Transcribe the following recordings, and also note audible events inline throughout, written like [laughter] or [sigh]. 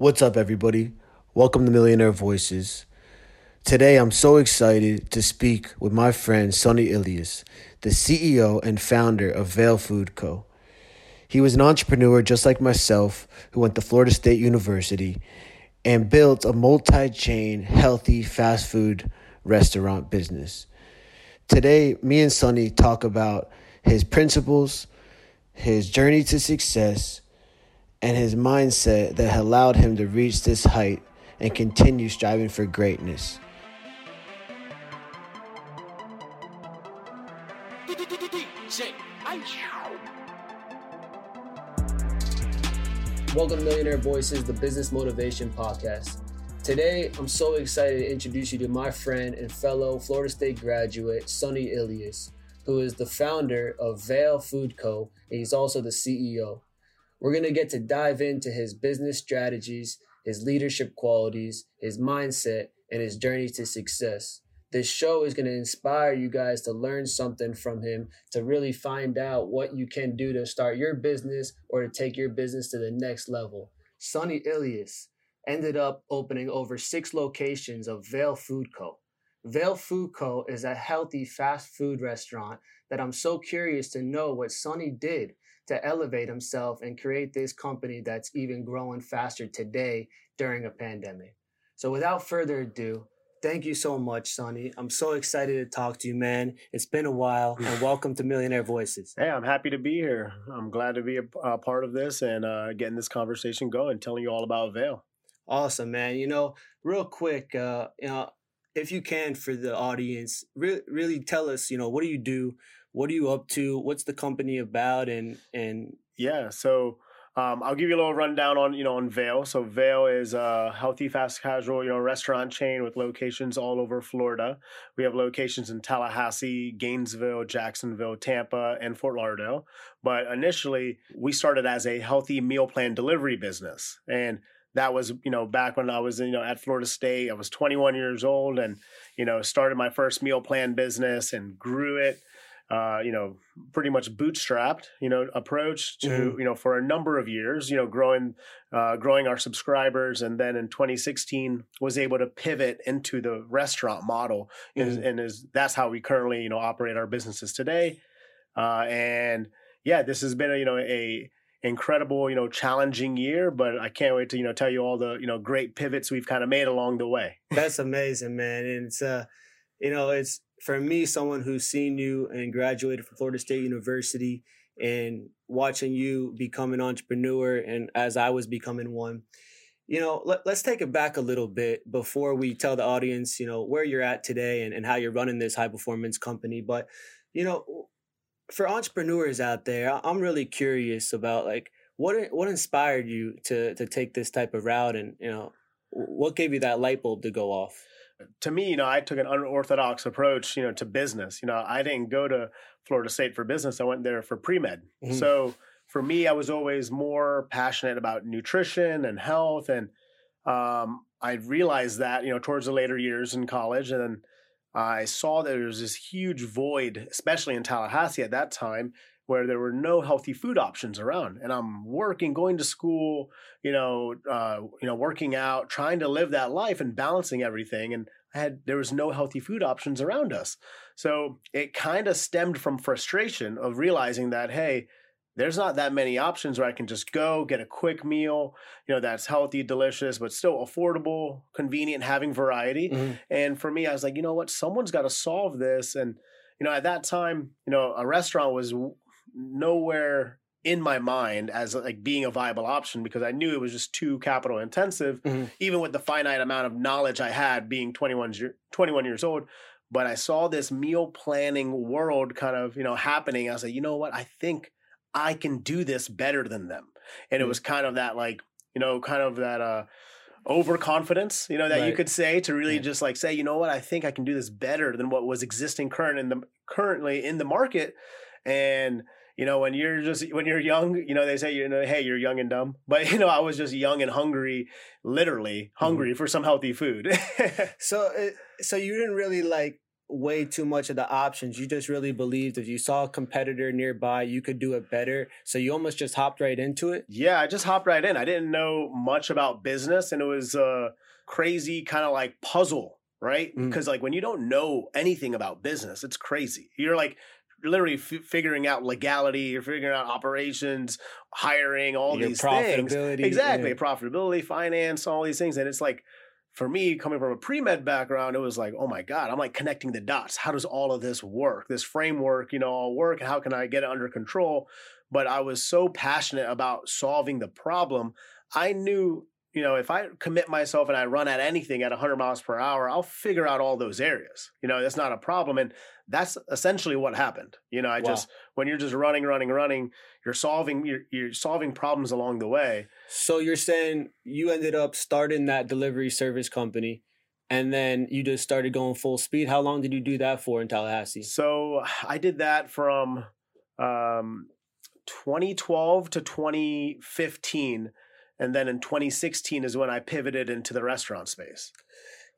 What's up, everybody? Welcome to Millionaire Voices. Today, I'm so excited to speak with my friend Sonny Ilias, the CEO and founder of Vale Food Co. He was an entrepreneur just like myself who went to Florida State University and built a multi chain, healthy fast food restaurant business. Today, me and Sonny talk about his principles, his journey to success, and his mindset that allowed him to reach this height and continue striving for greatness. Welcome to Millionaire Voices, the business motivation podcast. Today, I'm so excited to introduce you to my friend and fellow Florida State graduate, Sonny Ilias, who is the founder of Vale Food Co. and he's also the CEO. We're going to get to dive into his business strategies, his leadership qualities, his mindset, and his journey to success. This show is going to inspire you guys to learn something from him, to really find out what you can do to start your business or to take your business to the next level. Sonny Ilias ended up opening over six locations of Vale Food Co. Vale Food Co. is a healthy fast food restaurant that I'm so curious to know what Sonny did to elevate himself and create this company that's even growing faster today during a pandemic. So without further ado, thank you so much, Sonny. I'm so excited to talk to you, man. It's been a while, and welcome to Millionaire Voices. Hey, I'm happy to be here. I'm glad to be a, a part of this and uh, getting this conversation going, telling you all about Vale. Awesome, man. You know, real quick, uh, you know, if you can for the audience, really, really tell us, you know, what do you do? What are you up to? What's the company about? And and yeah, so um, I'll give you a little rundown on you know on Vale. So Vale is a healthy, fast casual you know restaurant chain with locations all over Florida. We have locations in Tallahassee, Gainesville, Jacksonville, Tampa, and Fort Lauderdale. But initially, we started as a healthy meal plan delivery business, and that was you know back when I was you know at Florida State. I was 21 years old, and you know started my first meal plan business and grew it uh, you know, pretty much bootstrapped, you know, approach to, mm-hmm. you know, for a number of years, you know, growing, uh, growing our subscribers. And then in 2016 was able to pivot into the restaurant model. Mm-hmm. And, and is, that's how we currently, you know, operate our businesses today. Uh, and yeah, this has been a, you know, a, incredible, you know, challenging year, but I can't wait to, you know, tell you all the, you know, great pivots we've kind of made along the way. That's amazing, man. And it's, uh, you know, it's, for me, someone who's seen you and graduated from Florida State University and watching you become an entrepreneur and as I was becoming one, you know, let, us take it back a little bit before we tell the audience, you know, where you're at today and, and how you're running this high performance company. But, you know, for entrepreneurs out there, I'm really curious about like what what inspired you to to take this type of route and, you know, what gave you that light bulb to go off? To me, you know, I took an unorthodox approach, you know, to business. You know, I didn't go to Florida State for business. I went there for pre med. Mm-hmm. So for me, I was always more passionate about nutrition and health, and um, I realized that you know towards the later years in college, and then I saw that there was this huge void, especially in Tallahassee at that time, where there were no healthy food options around and i'm working going to school you know uh, you know working out trying to live that life and balancing everything and i had there was no healthy food options around us so it kind of stemmed from frustration of realizing that hey there's not that many options where I can just go get a quick meal, you know, that's healthy, delicious, but still affordable, convenient, having variety. Mm-hmm. And for me, I was like, you know what, someone's got to solve this. And, you know, at that time, you know, a restaurant was nowhere in my mind as like being a viable option because I knew it was just too capital intensive, mm-hmm. even with the finite amount of knowledge I had being 21, 21 years old. But I saw this meal planning world kind of, you know, happening. I was like, you know what? I think I can do this better than them. And mm-hmm. it was kind of that like, you know, kind of that uh overconfidence, you know, that right. you could say to really yeah. just like say, you know what, I think I can do this better than what was existing current in the currently in the market. And you know, when you're just when you're young, you know, they say you know, hey, you're young and dumb. [laughs] But you know, I was just young and hungry, literally hungry mm-hmm. for some healthy food. [laughs] so, so you didn't really like way too much of the options. You just really believed if you saw a competitor nearby, you could do it better. So you almost just hopped right into it. Yeah, I just hopped right in. I didn't know much about business, and it was a crazy kind of like puzzle, right? Mm. Because like when you don't know anything about business, it's crazy. You're like literally f- figuring out legality, you're figuring out operations, hiring, all Your these things. Exactly, yeah. profitability, finance, all these things, and it's like. For me, coming from a pre med background, it was like, oh my God, I'm like connecting the dots. How does all of this work? This framework, you know, all work? How can I get it under control? But I was so passionate about solving the problem. I knew, you know, if I commit myself and I run at anything at 100 miles per hour, I'll figure out all those areas. You know, that's not a problem. And that's essentially what happened. You know, I Wow. just, when you're just running, running, running, you're solving, you're, you're solving problems along the way. So you're saying you ended up starting that delivery service company and then you just started going full speed. How long did you do that for in Tallahassee? So I did that from um, 2012 to 2015. And then in 2016 is when I pivoted into the restaurant space.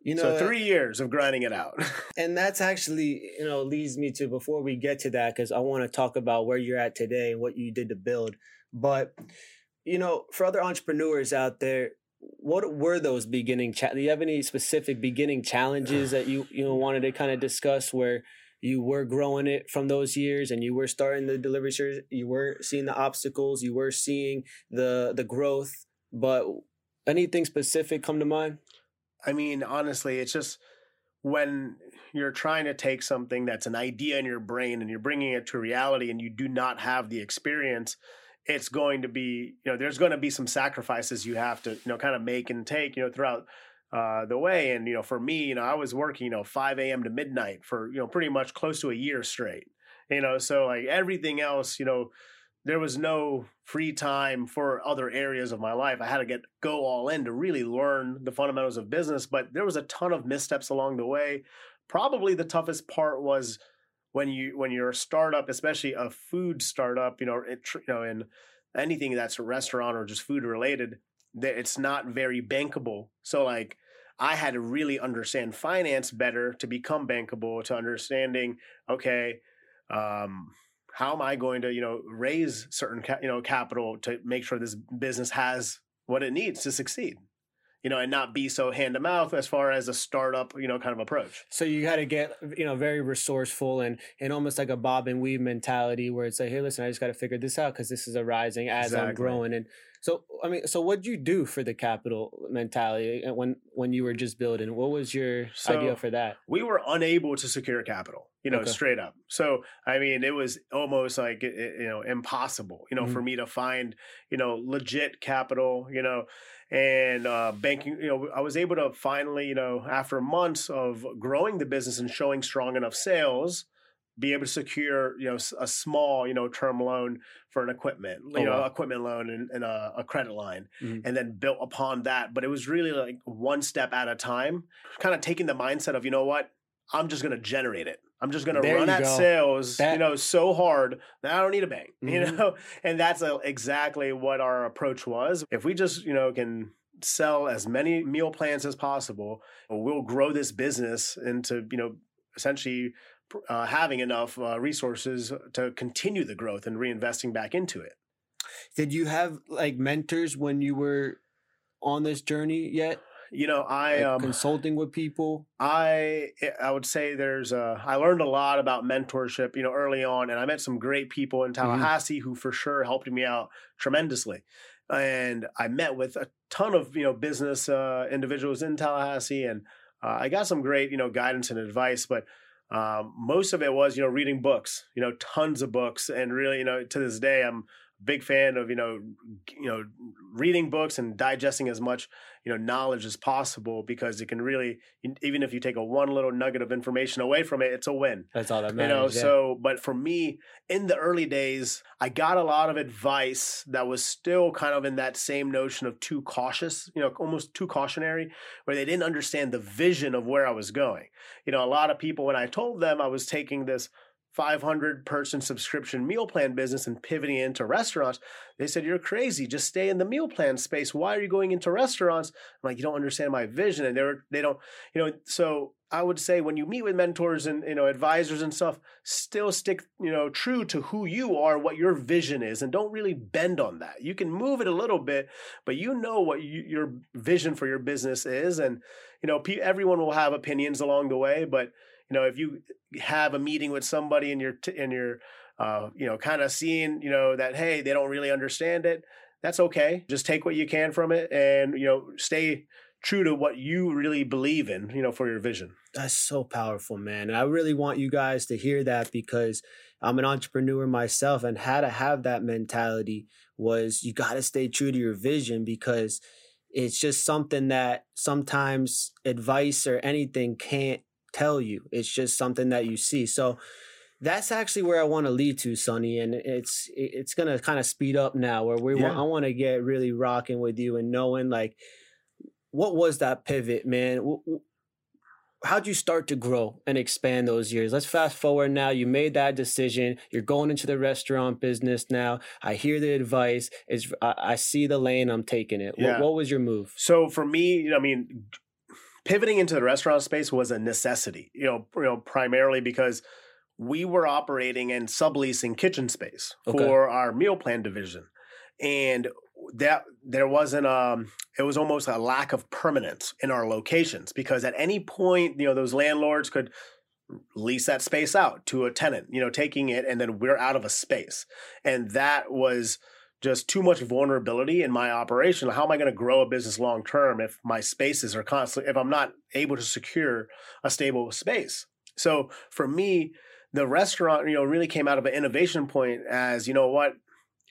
You know, so three years of grinding it out. [laughs] and that's actually, you know, leads me to before we get to that, because I want to talk about where you're at today and what you did to build. But, you know, for other entrepreneurs out there, what were those beginning? Cha- do you have any specific beginning challenges that you you know wanted to kind of discuss where you were growing it from those years and you were starting the delivery service, you were seeing the obstacles, you were seeing the the growth, but anything specific come to mind? I mean, honestly, it's just when you're trying to take something that's an idea in your brain and you're bringing it to reality and you do not have the experience, it's going to be, you know, there's going to be some sacrifices you have to, you know, kind of make and take, you know, throughout uh, the way. And, you know, for me, you know, I was working, you know, 5 a.m. to midnight for, you know, pretty much close to a year straight, you know, so like everything else, you know, there was no free time for other areas of my life. I had to get go all in to really learn the fundamentals of business, but there was a ton of missteps along the way. Probably the toughest part was when you when you're a startup, especially a food startup, you know, it, you know, in anything that's a restaurant or just food related, that it's not very bankable. So like I had to really understand finance better to become bankable, to understanding, okay, um, how am I going to, you know, raise certain, ca- you know, capital to make sure this business has what it needs to succeed, you know, and not be so hand to mouth as far as a startup, you know, kind of approach. So you got to get you know very resourceful and and almost like a bob and weave mentality where it's like, hey, listen, I just got to figure this out because this is arising as I'm growing. And so I mean, so what'd you do for the capital mentality when when you were just building? What was your idea for that? we were unable to secure capital you know Okay. straight up so i mean it was almost like you know impossible you know for me to find you know legit capital you know and uh banking you know i was able to finally you know after months of growing the business and showing strong enough sales be able to secure you know a small you know term loan for an equipment you Oh, know wow. equipment loan and, and a, a credit line Mhm. and then built upon that but it was really like one step at a time kind of taking the mindset of you know what i'm just going to generate it i'm just going to run at go. sales That- you know so hard that i don't need a bank [laughs] you Mhm. know and that's uh exactly what our approach was if we just you know can sell as many meal plans as possible we'll grow this business into you know essentially uh, having enough uh, resources to continue the growth and reinvesting back into it Did you have like mentors when you were on this journey yet? you know i Like, um consulting with people. I I would say there's a I learned a lot about mentorship, you know, early on, and I met some great people in Tallahassee who for sure helped me out tremendously. And I met with a ton of you know business uh, individuals in Tallahassee, and uh, I got some great you know guidance and advice. But um, most of it was you know reading books, you know, tons of books, and really you know to this day I'm big fan of you know you know reading books and digesting as much you know knowledge as possible because it can really even if you take a one little nugget of information away from it it's a win That's all that matters you know yeah. so but for me in the early days i got a lot of advice that was still kind of in that same notion of too cautious you know almost too cautionary where they didn't understand the vision of where i was going you know a lot of people when i told them i was taking this 500 person subscription meal plan business and pivoting into restaurants, they said, You're crazy. Just stay in the meal plan space. Why are you going into restaurants? I'm like, You don't understand my vision. And they're, they don't, you know, so I would say when you meet with mentors and, you know, advisors and stuff, still stick, you know, true to who you are, what your vision is, and don't really bend on that. You can move it a little bit, but you know what you, your vision for your business is. And, you know, everyone will have opinions along the way, but, you know, if you have a meeting with somebody and you're t- and you're uh, you know kind of seeing you know that hey they don't really understand it, that's okay. Just take what you can from it and you know stay true to what you really believe in, you know, for your vision. That's so powerful, man. And I really want you guys to hear that because I'm an entrepreneur myself and how to have that mentality was you got to stay true to your vision because it's just something that sometimes advice or anything can't tell you. It's just something that you see. So that's actually where I want to lead to, Sonny, and it's it's gonna kind of speed up now. Where we yeah. want, I want to get really rocking with you and knowing like what was that pivot, man. How'd you start to grow and expand those years? Let's fast forward now. You made that decision. You're going into the restaurant business now. I hear the advice. Is I, I, see the lane. I'm taking it. Yeah. What, what was your move? So for me, I mean, pivoting into the restaurant space was a necessity, you know, you know, primarily because we were operating and subleasing kitchen space okay. for our meal plan division. And that there wasn't um it was almost a lack of permanence in our locations because at any point, you know, those landlords could lease that space out to a tenant, you know, taking it and then we're out of a space. And that was just too much vulnerability in my operation. How am I going to grow a business long term if my spaces are constantly, if I'm not able to secure a stable space? So for me, the restaurant, you know, really came out of an innovation point as, you know what,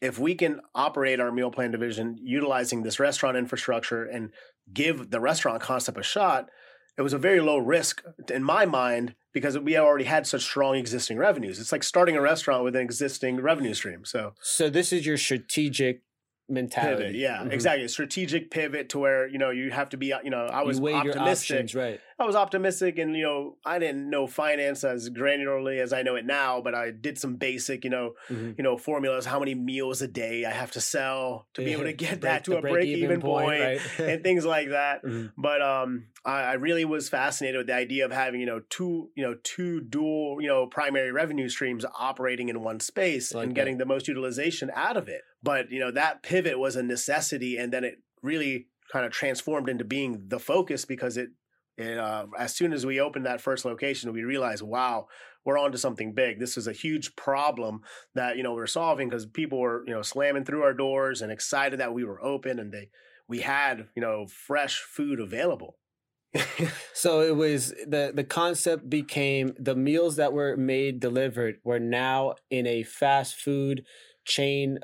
if we can operate our meal plan division utilizing this restaurant infrastructure and give the restaurant concept a shot, it was a very low risk in my mind because we already had such strong existing revenues. It's like starting a restaurant with an existing revenue stream. So, so this is your strategic mentality. Pivot, yeah, mm-hmm. exactly. Strategic pivot to where you know you have to be. You know, I was optimistic. Options, right. I was optimistic, and you know, I didn't know finance as granularly as I know it now, but I did some basic, you know, mm-hmm. you know, formulas. How many meals a day I have to sell to be able to [laughs] get that to a break, even point, point right? [laughs] and things like that. Mm-hmm. But um, I, I really was fascinated with the idea of having you know two, you know, two dual, you know, primary revenue streams operating in one space like and getting the most utilization out of it. But you know, that pivot was a necessity, and then it really kind of transformed into being the focus because it and uh, as soon as we opened that first location, we realized, wow, we're on to something big. This is a huge problem that you know we're solving because people were you know slamming through our doors and excited that we were open and they we had you know fresh food available. [laughs] so it was the the concept became the meals that were made delivered were now in a fast food chain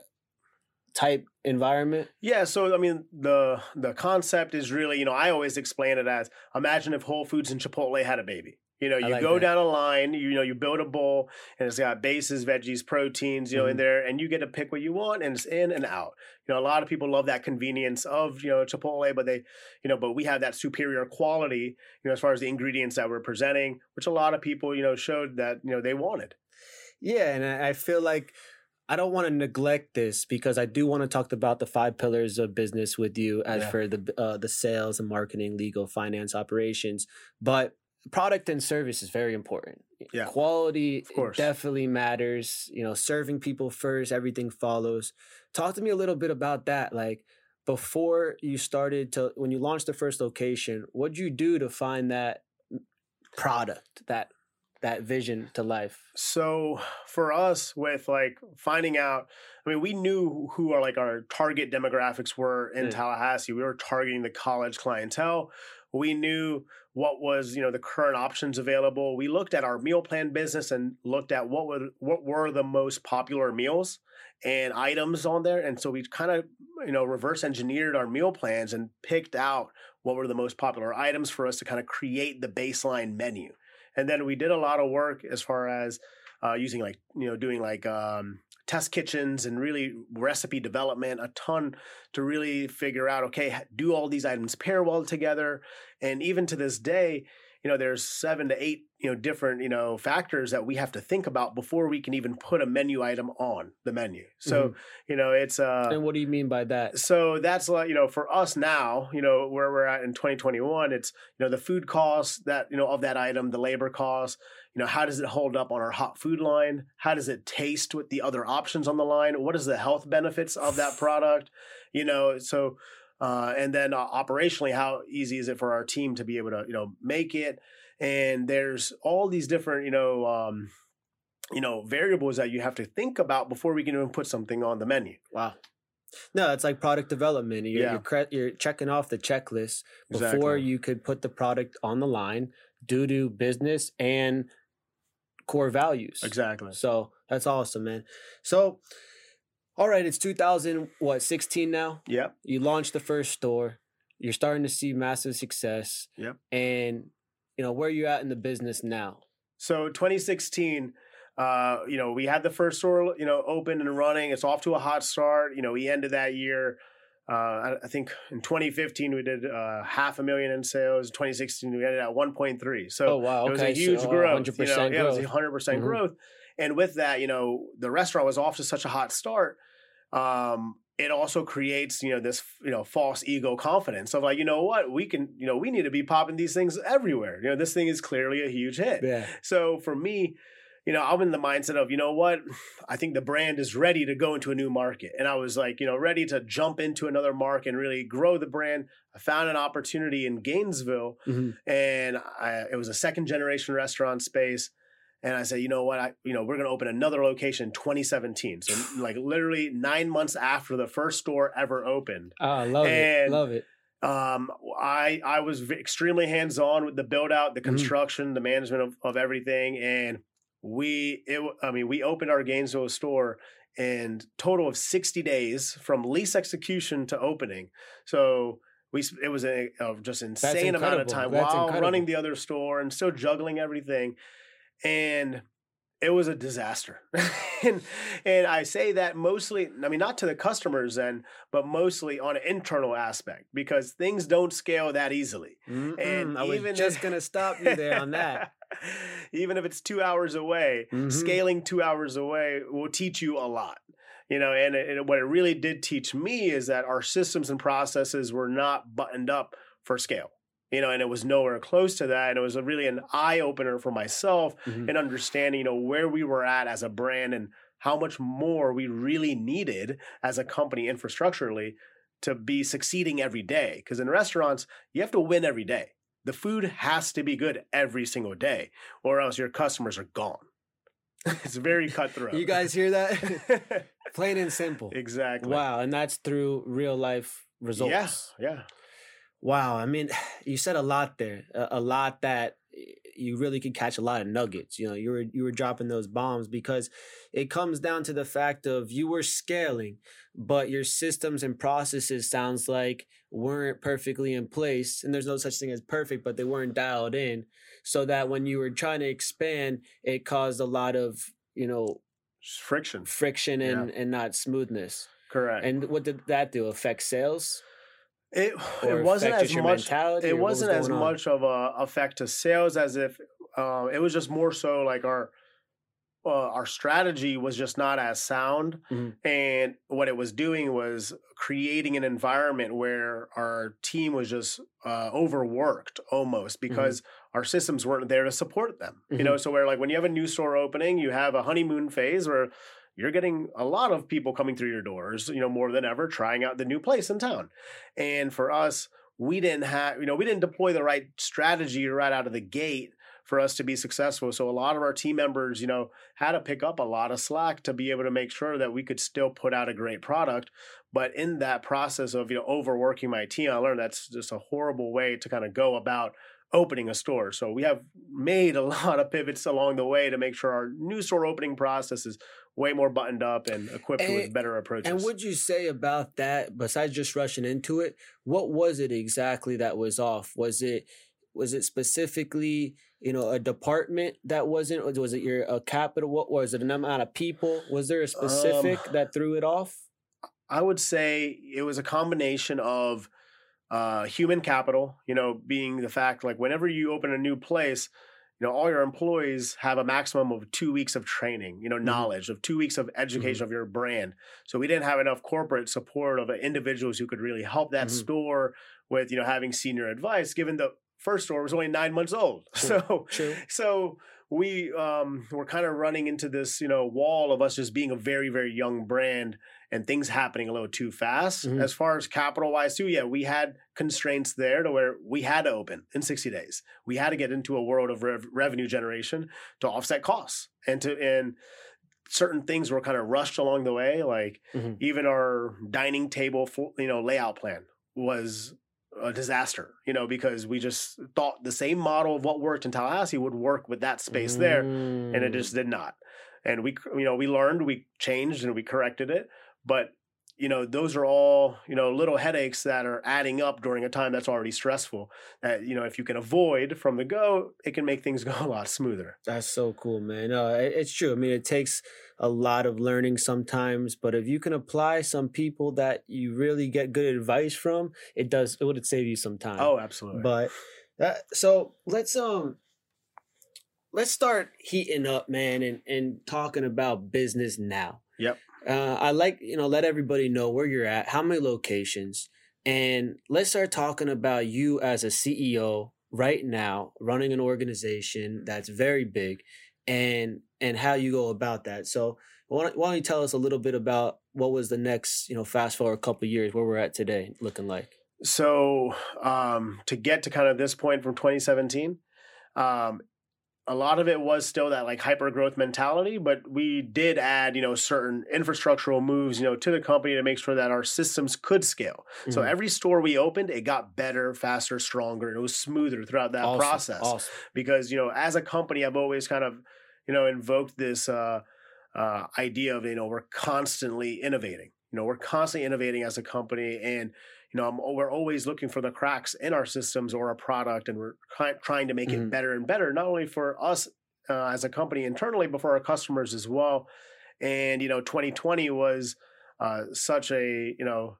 type environment? Yeah, so I mean the the concept is really, you know, I always explain it as imagine if Whole Foods and Chipotle had a baby. You know, you like go that. down a line, you know, you build a bowl and it's got bases, veggies, proteins, you know, mm-hmm. in there, and you get to pick what you want and it's in and out. You know, a lot of people love that convenience of, you know, Chipotle, but they, you know, but we have that superior quality, you know, as far as the ingredients that we're presenting, which a lot of people, you know, showed that, you know, they wanted. Yeah, and I feel like I don't want to neglect this because I do want to talk about the five pillars of business with you as yeah. for the uh, the sales and marketing, legal, finance, operations. But product and service is very important. Yeah. Quality definitely matters. You know, serving people first, everything follows. Talk to me a little bit about that. Like before you started to when you launched the first location, what'd you do to find that product, that that vision to life? So for us, with like finding out, I mean, we knew who our like our target demographics were in mm. Tallahassee. We were targeting the college clientele. We knew what was you know the current options available. We looked at our meal plan business and looked at what would what were the most popular meals and items on there. And so we kind of you know reverse engineered our meal plans and picked out what were the most popular items for us to kind of create the baseline menu. And then we did a lot of work as far as uh, using like you know doing like um, test kitchens and really recipe development a ton to really figure out okay do all these items pair well together? And even to this day you know there's seven to eight you know different you know factors that we have to think about before we can even put a menu item on the menu. So mm-hmm. you know it's uh and what do you mean by that? so that's like you know for us now you know where we're at in 2021 it's you know the food costs that you know of that item the labor costs you know how does it hold up on our hot food line? How does it taste with the other options on the line? What is the health benefits of that product? You know so uh, and then uh, operationally how easy is it for our team to be able to you know make it and there's all these different you know um, you know variables that you have to think about before we can even put something on the menu wow no, it's like product development. You're, yeah. you're, cre- you're checking off the checklist before exactly. you could put the product on the line due to business and core values. Exactly. So that's awesome, man. So, all right, it's 2000, what, 16 now? Yep. You launched the first store. You're starting to see massive success. Yep. And, you know, where are you at in the business now? So 2016, uh, you know, we had the first store, you know, open and running. It's off to a hot start. You know, we ended that year uh, I, think in 2015 we did uh, half a million in sales. 2016 we ended at 1.3. So oh, wow. okay. it was a huge so, growth. 100% you know, growth. Yeah, it was 100 percent mm-hmm. growth. And with that, you know, the restaurant was off to such a hot start. Um, it also creates, you know, this, you know, false ego confidence of like, you know what, we can, you know, we need to be popping these things everywhere. You know, this thing is clearly a huge hit. Yeah. So for me, you know, I'm in the mindset of, you know what, [sighs] I think the brand is ready to go into a new market. And I was like, you know, ready to jump into another market and really grow the brand. I found an opportunity in Gainesville mm-hmm. and I, it was a second generation restaurant space. And I said, you know what, I, you know, we're going to open another location in 2017. So [sighs] like literally nine months after the first store ever opened. Oh, I love and, it. Love it. Um, I I was extremely hands on with the build out, the mm-hmm. construction, mm-hmm. the management of, of everything, and we it I mean we opened our Gainesville store in total of 60 days from lease execution to opening. So we it was a, a just insane amount of time That's while incredible. running the other store and still juggling everything. And it was a disaster. [laughs] and and I say that mostly, I mean, not to the customers then, but mostly on an internal aspect because things don't scale that easily. Mm-mm, and I even was just gonna stop you there on that. [laughs] even if it's two hours away, mm-hmm. scaling two hours away will teach you a lot. You know, and, and what it really did teach me is that our systems and processes were not buttoned up for scale you know, and it was nowhere close to that. And it was a really an eye opener for myself mm-hmm. in understanding, you know, where we were at as a brand and how much more we really needed as a company infrastructurally to be succeeding every day. Because in restaurants, you have to win every day. The food has to be good every single day, or else your customers are gone. it's [laughs] very cutthroat. you guys hear that? [laughs] Plain and simple. Exactly. Wow. And that's through real life results. Yeah. Yeah. Wow, I mean, [sighs] you said a lot there, a, a, lot that you really could catch a lot of nuggets. You know, you were you were dropping those bombs because it comes down to the fact of you were scaling, but your systems and processes sounds like weren't perfectly in place, and there's no such thing as perfect, but they weren't dialed in, so that when you were trying to expand, it caused a lot of you know friction, friction, and yeah. and not smoothness. Correct. And what did that do? Affect sales? It it wasn't as much. It wasn't as on? much of a effect to sales as if uh, it was just more so like our uh, our strategy was just not as sound, mm-hmm. and what it was doing was creating an environment where our team was just uh, overworked almost mm-hmm. because mm-hmm. our systems weren't there to support them. Mm-hmm. You know, so where like when you have a new store opening, you have a honeymoon phase where you're getting a lot of people coming through your doors, you know, more than ever, trying out the new place in town. And for us, we didn't have, you know, we didn't deploy the right strategy right out of the gate for us to be successful. So a lot of our team members, you know, had to pick up a lot of slack to be able to make sure that we could still put out a great product. But in that process of, you know, overworking my team, I learned that's just a horrible way to kind of go about opening a store. So we have made a [laughs] lot of pivots along the way to make sure our new store opening process is way more buttoned up and equipped and, with better approaches. And what'd you say about that? Besides just rushing into it, what was it exactly that was off? Was it was it specifically you know a department that wasn't or was it your a capital what was it an amount of people was there a specific um, that threw it off i would say it was a combination of uh, human capital, you know, being the fact like whenever you open a new place, you know, all your employees have a maximum of two weeks of training, you know, Mhm. knowledge of two weeks of education of your brand. So we didn't have enough corporate support of uh, individuals who could really help that Mhm. store with, you know, having senior advice, given the first store was only nine months old. [laughs] True. So True. so we um were kind of running into this you know wall of us just being a very very young brand and things happening a little too fast Mhm. as far as capital wise too yeah we had constraints there to where we had to open in 60 days we had to get into a world of rev- revenue generation to offset costs and to and certain things were kind of rushed along the way like Mhm. even our dining table fo- you know layout plan was a disaster, you know, because we just thought the same model of what worked in Tallahassee would work with that space there, and it Mm. just did not. And we, you know, we learned, we changed, and we corrected it. But you know, those are all you know little headaches that are adding up during a time that's already stressful. That you know, if you can avoid from the go, it can make things [laughs] go a lot smoother. That's so cool, man. It- it's true. I mean, it takes a lot of learning sometimes, but if you can apply some people that you really get good advice from, it does. It would save you some time. Oh, absolutely. But that so let's um let's start heating up, man, and and talking about business now. Yep. Uh, I like you know let everybody know where you're at, how many locations, and let's start talking about you as a CEO right now, running an organization that's very big, and and how you go about that. So why don't, why don't you tell us a little bit about what was the next you know fast forward a couple years where we're at today looking like? so um, to get to kind of this point from 2017 um, a lot of it was still that like hyper growth mentality but we did add you know certain infrastructural moves you know to the company to make sure that our systems could scale so Mhm. every store we opened it got better faster stronger and it was smoother throughout that Awesome, process awesome. because you know as a company i've always kind of you know invoked this uh, uh, idea of you know we're constantly innovating you know we're constantly innovating as a company and you know I'm, we're always looking for the cracks in our systems or our product and we're try- trying to make Mhm. it better and better not only for us uh, as a company internally but for our customers as well and you know 2020 was uh, such a you know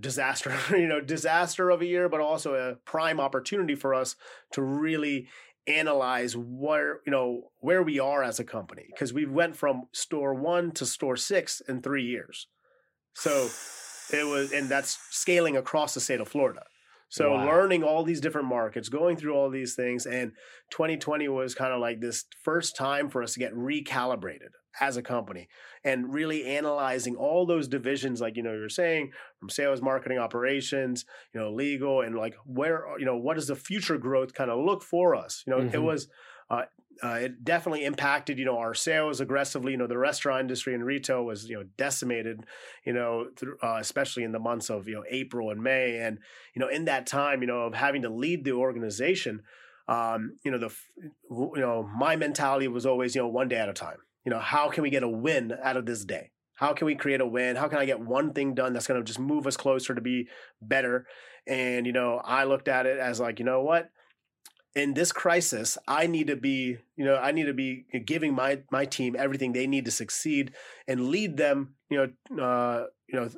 disaster [laughs] you know disaster of a year but also a prime opportunity for us to really analyze where you know where we are as a company because we went from store one to store six in three years so it was and that's scaling across the state of florida so Wow. learning all these different markets going through all these things and 2020 was kind of like this first time for us to get recalibrated as a company and really analyzing all those divisions like you know you're saying from sales marketing operations you know legal and like where you know what does the future growth kind of look for us you know it Mhm. was uh, uh, it definitely impacted you know our sales aggressively you know the restaurant industry and retail was you know decimated you know uh, especially in the months of you know april and may and you know in that time you know of having to lead the organization um, you know the you know my mentality was always you know one day at a time you know how can we get a win out of this day how can we create a win how can i get one thing done that's going to just move us closer to be better and you know i looked at it as like you know what in this crisis i need to be you know i need to be giving my my team everything they need to succeed and lead them you know uh you know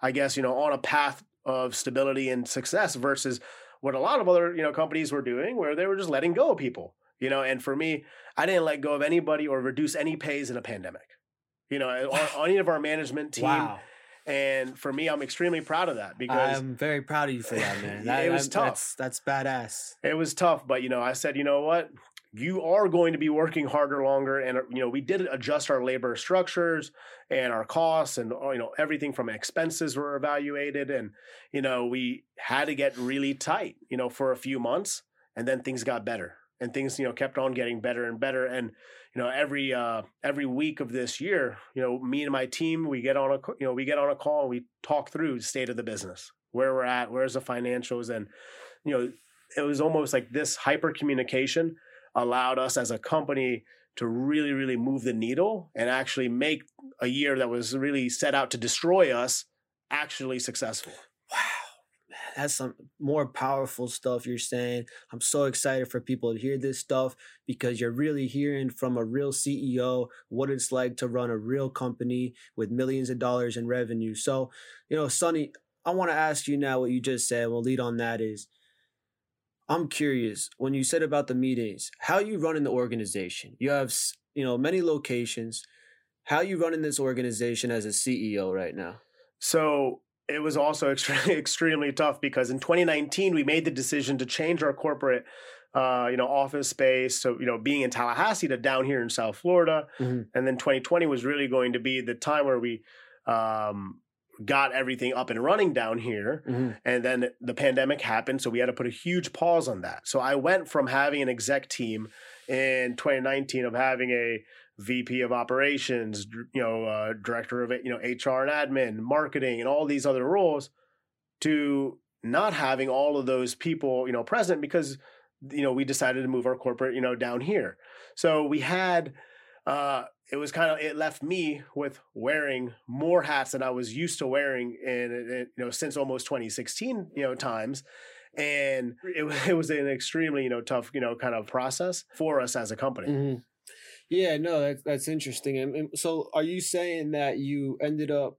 i guess you know on a path of stability and success versus what a lot of other you know companies were doing where they were just letting go of people you know and for me i didn't let go of anybody or reduce any pays in a pandemic you know on, on any of our management team Wow. And for me i'm extremely proud of that because I'm very proud of you for that, man. [laughs] It That- was that- tough. That's, that's badass. it was tough but you know i said you know what you are going to be working harder longer and you know we did adjust our labor structures and our costs and you know everything from expenses were evaluated and you know we had to get really tight you know for a few months and then things got better and things you know kept on getting better and better and you know every uh every week of this year you know me and my team we get on a you know we get on a call and we talk through the state of the business where we're at where's the financials and you know it was almost like this hyper communication allowed us as a company to really really move the needle and actually make a year that was really set out to destroy us actually successful that's some more powerful stuff you're saying. I'm so excited for people to hear this stuff because you're really hearing from a real CEO what it's like to run a real company with millions of dollars in revenue. So, you know, Sonny, I want to ask you now what you just said. We'll lead on that is I'm curious when you said about the meetings, how you run in the organization? You have, you know, many locations. How you running this organization as a CEO right now? So it was also [laughs] extremely extremely tough because in 2019 we made the decision to change our corporate uh, you know office space so you know being in Tallahassee to down here in South Florida mm-hmm. and then 2020 was really going to be the time where we um, got everything up and running down here mm-hmm. and then the pandemic happened so we had to put a huge pause on that so I went from having an exec team in 2019 of having a VP of operations, you know, uh, director of you know HR and admin, marketing, and all these other roles, to not having all of those people you know present because you know we decided to move our corporate you know down here. So we had uh, it was kind of it left me with wearing more hats than I was used to wearing in, in you know since almost 2016 you know times and it, [laughs] it was an extremely you know tough you know kind of process for us as a company. Mm-hmm. Yeah, no, that's that's interesting. And, so, are you saying that you ended up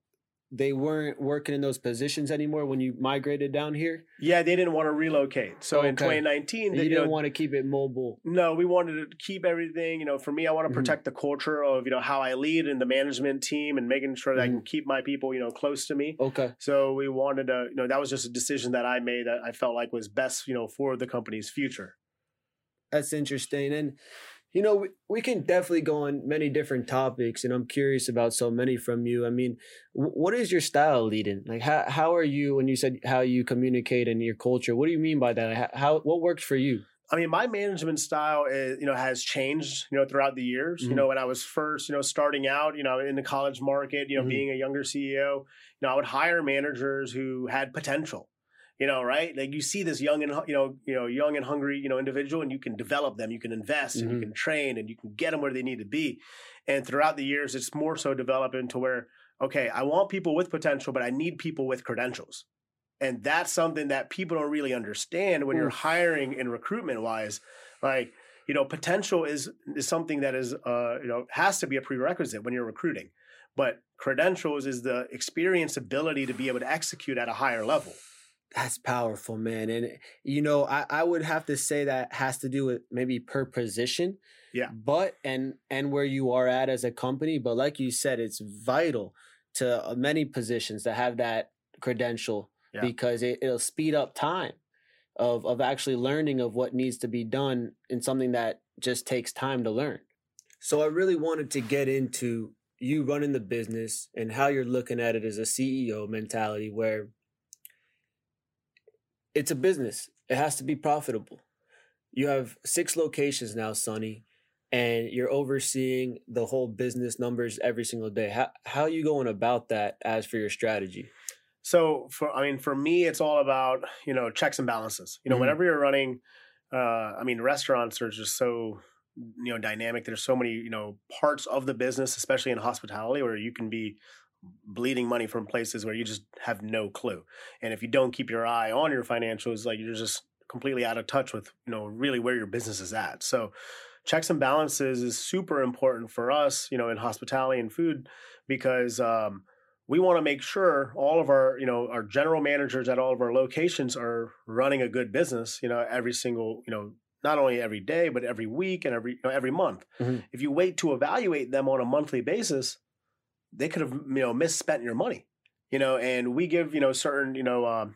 they weren't working in those positions anymore when you migrated down here? Yeah, they didn't want to relocate. So okay. in 2019, they, you didn't know, want to keep it mobile. No, we wanted to keep everything. You know, for me, I want to mm-hmm. protect mm-hmm. the culture of you know how I lead and the management team and making sure that mm-hmm. I can mm-hmm. keep my people you know close to me. Okay. So we wanted to you know that was just a decision that I made that I felt like was best you know for the company's future. That's interesting. And you know, we, we can definitely go on many different topics, and I'm curious about so many from you. I mean, what is your style leading? Like, how how are you? When you said how you communicate and your culture, what do you mean by that? How, how what works for you? I mean, my management style is, you know, has changed, you know, throughout the years. Mm-hmm. You know, when I was first, you know, starting out, you know, in the college market, you know, mm-hmm. being a younger CEO, you know, I would hire managers who had potential you know, right? Like you see this young and you know, you know, young and hungry, you know, individual, and you can develop them, you can invest, mm-hmm. and you mm-hmm. can train, and you can get them where they need to be. And throughout the years, it's more so developing to where, okay, I want people with potential, but I need people with credentials, and that's something that people don't really understand when you're hiring and recruitment wise, like. You know, potential is is something that is, uh, you know, has to be a prerequisite when you're recruiting, but credentials is the experience ability to be able to execute at a higher level. That's powerful, man. And you know, I, I would have to say that has to do with maybe per position. Yeah. But and and where you are at as a company. But like you said, it's vital to uh, many positions to have that credential yeah. because it, it'll speed up time of of actually learning of what needs to be done in something that just takes time to learn. So I really wanted to get into you running the business and how you're looking at it as a CEO mentality where it's a business. It has to be profitable. You have six locations now, Sonny, and you're overseeing the whole business numbers every single day. How how are you going about that as for your strategy? So for I mean for me it's all about, you know, checks and balances. You know, mm-hmm. whenever you're running uh I mean restaurants are just so you know dynamic there's so many you know parts of the business especially in hospitality where you can be bleeding money from places where you just have no clue. And if you don't keep your eye on your financials, like you're just completely out of touch with, you know, really where your business is at. So checks and balances is super important for us, you know, in hospitality and food because um, we want to make sure all of our, you know, our general managers at all of our locations are running a good business, you know, every single, you know, not only every day but every week and every you know, every month. Mm-hmm. If you wait to evaluate them on a monthly basis, they could have you know misspent your money you know and we give you know certain you know um,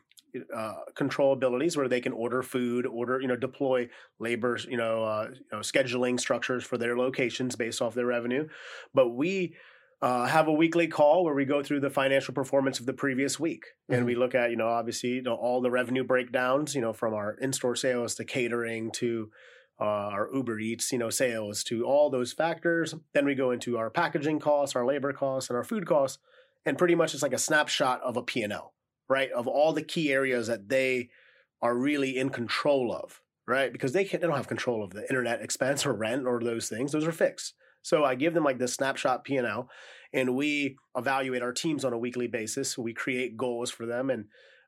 uh, control abilities where they can order food order you know deploy labor you know, uh, you know scheduling structures for their locations based off their revenue but we uh, have a weekly call where we go through the financial performance of the previous week mm-hmm. and we look at you know obviously you know all the revenue breakdowns you know from our in-store sales to catering to uh, our Uber Eats, you know, sales to all those factors. Then we go into our packaging costs, our labor costs, and our food costs, and pretty much it's like a snapshot of a P&L, right? Of all the key areas that they are really in control of, right? Because they can't, they don't have control of the internet expense or rent or those things; those are fixed. So I give them like this snapshot P&L, and we evaluate our teams on a weekly basis. We create goals for them and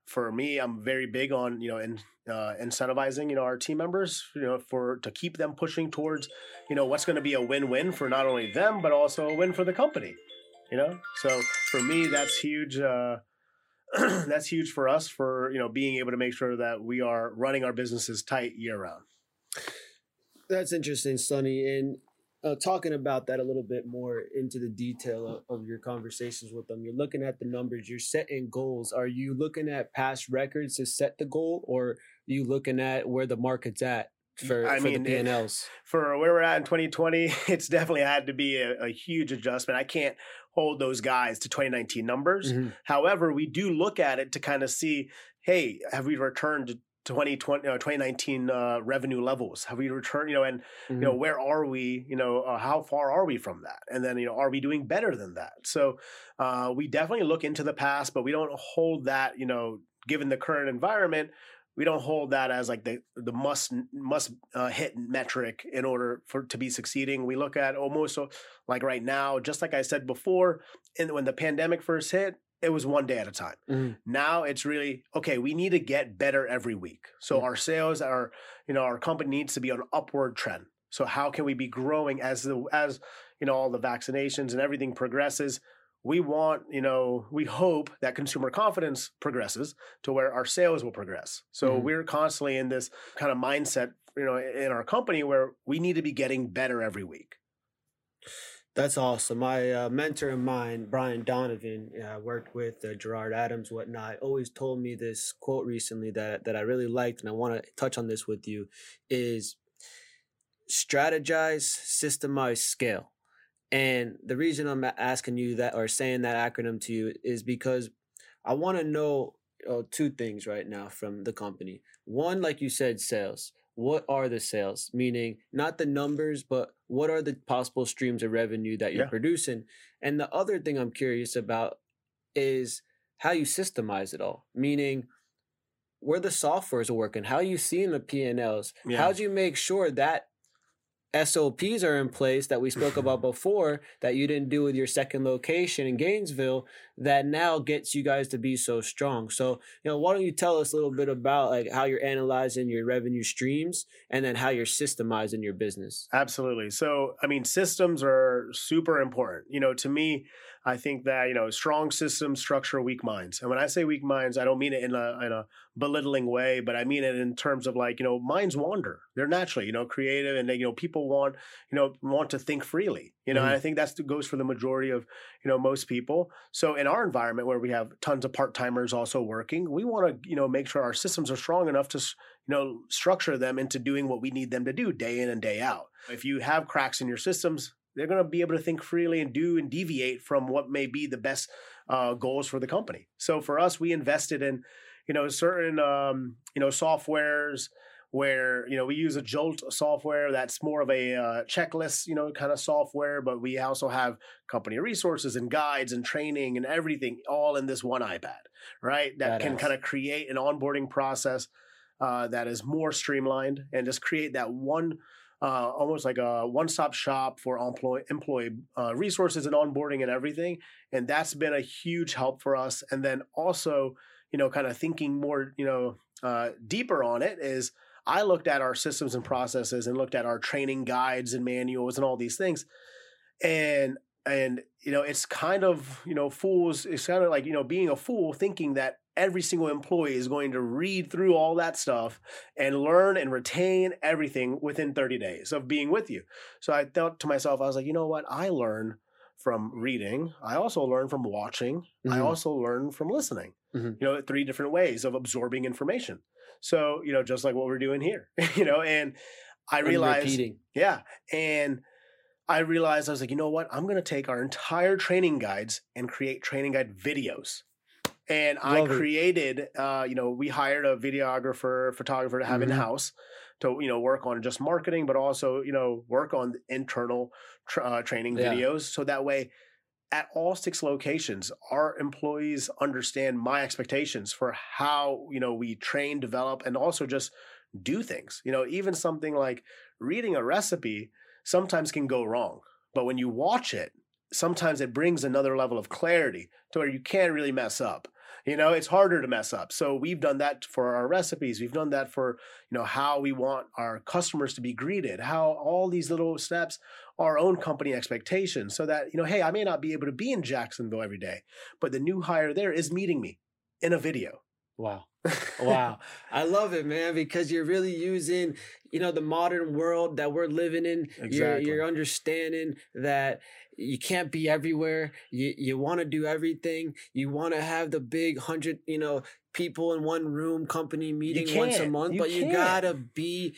for me, I'm very big on you know in, uh, incentivizing you know our team members you know for to keep them pushing towards you know what's going to be a win-win for not only them but also a win for the company. You know, so for me that's huge. Uh, [clears throat] that's huge for us for you know being able to make sure that we are running our businesses tight year round. That's interesting, Sonny. And uh, talking about that a little bit more into the detail of, of, your conversations with them, you're looking at the numbers, you're setting goals. Are you looking at past records to set the goal, or are you looking at where the market's at for, I for mean, the P&Ls? for where we're at in 2020, [laughs] it's definitely had to be a, a huge adjustment. I can't hold those guys to 2019 numbers. Mm-hmm. However, we do look at it to kind of see, hey, have we returned to 2020 uh, 2019 uh, revenue levels have we returned you know and mm-hmm. you know mm-hmm. where are we you know uh, how far are we from that and then you know are we doing better than that so uh, we definitely look into the past but we don't hold that you know given the current environment we don't hold that as like the the must must uh, hit metric in order for to be succeeding. We look at almost like right now, just like I said before, and when the pandemic first hit, it was one day at a time. Mm-hmm. Now it's really okay. We need to get better every week. So mm-hmm. our sales, our you know, our company needs to be on upward trend. So how can we be growing as the as you know all the vaccinations and everything progresses? we want, you know, we hope that consumer confidence progresses to where our sales will progress. So mm-hmm. we're constantly in this kind of mindset, you know, in our company where we need to be getting better every week. That's awesome. My uh, mentor of mine, Brian Donovan, uh, worked with uh, Gerard Adams, whatnot. Always told me this quote recently that that I really liked, and I want to touch on this with you. Is strategize, systemize, scale. And the reason I'm asking you that or saying that acronym to you is because I want to know oh, two things right now from the company. One, like you said, sales. What are the sales? Meaning not the numbers, but what are the possible streams of revenue that you're yeah. producing? And the other thing I'm curious about is how you systemize it all. Meaning where the softwares are working, how you seeing the P&Ls, yeah. how do you make sure that SOPs are in place that we spoke about [laughs] before that you didn't do with your second location in Gainesville that now gets you guys to be so strong. So, you know, why don't you tell us a little bit about like how you're analyzing your revenue streams and then how you're systemizing your business? Absolutely. So, I mean, systems are super important. You know, to me, I think that you know strong systems structure weak minds. And when I say weak minds, I don't mean it in a in a belittling way, but I mean it in terms of like you know minds wander. They're naturally you know creative, and they, you know people want you know want to think freely. You know, mm-hmm. and I think that goes for the majority of you know most people. So in our environment where we have tons of part timers also working, we want to you know make sure our systems are strong enough to you know structure them into doing what we need them to do day in and day out. If you have cracks in your systems, they're going to be able to think freely and do and deviate from what may be the best uh, goals for the company. So for us, we invested in, you know, certain, um, you know, softwares where, you know, we use a Jolt software that's more of a uh, checklist, you know, kind of software, but we also have company resources and guides and training and everything all in this one iPad, right? That, that can kind of create an onboarding process uh, that is more streamlined and just create that one uh, almost like a one-stop shop for employee employee uh, resources and onboarding and everything. And that's been a huge help for us. And then also, you know, kind of thinking more, you know, uh, deeper on it is I looked at our systems and processes and looked at our training guides and manuals and all these things, and and you know, it's kind of you know fools. It's kind of like you know being a fool thinking that every single employee is going to read through all that stuff and learn and retain everything within 30 days of being with you. So I thought to myself, I was like, you know what? I learn from reading. I also learn from watching. Mm-hmm. I also learn from listening. Mm-hmm. You know, three different ways of absorbing information. So, you know, just like what we're doing here, [laughs] you know, and I realized, yeah. And I realized I was like, you know what? I'm going to take our entire training guides and create training guide videos and Love I created, uh, you know, we hired a videographer, photographer to have mm-hmm. in house to you know work on just marketing, but also you know work on internal tra- uh, training yeah. videos, so that way. At all six locations, our employees understand my expectations for how you know we train, develop, and also just do things. You know, even something like reading a recipe sometimes can go wrong, but when you watch it, sometimes it brings another level of clarity to where you can't really mess up. You know, it's harder to mess up. So we've done that for our recipes. We've done that for, you know, how we want our customers to be greeted, how all these little steps our own company expectations so that, you know, hey, I may not be able to be in Jacksonville every day, but the new hire there is meeting me. in a video. Wow. Wow. [laughs] I love it, man, because you're really using, you know, the modern world that we're living in. Exactly. You're, you're understanding that you can't be everywhere. You you want to do everything. You want to have the big hundred, you know, people in one room company meeting once a month, You but you can't. gotta be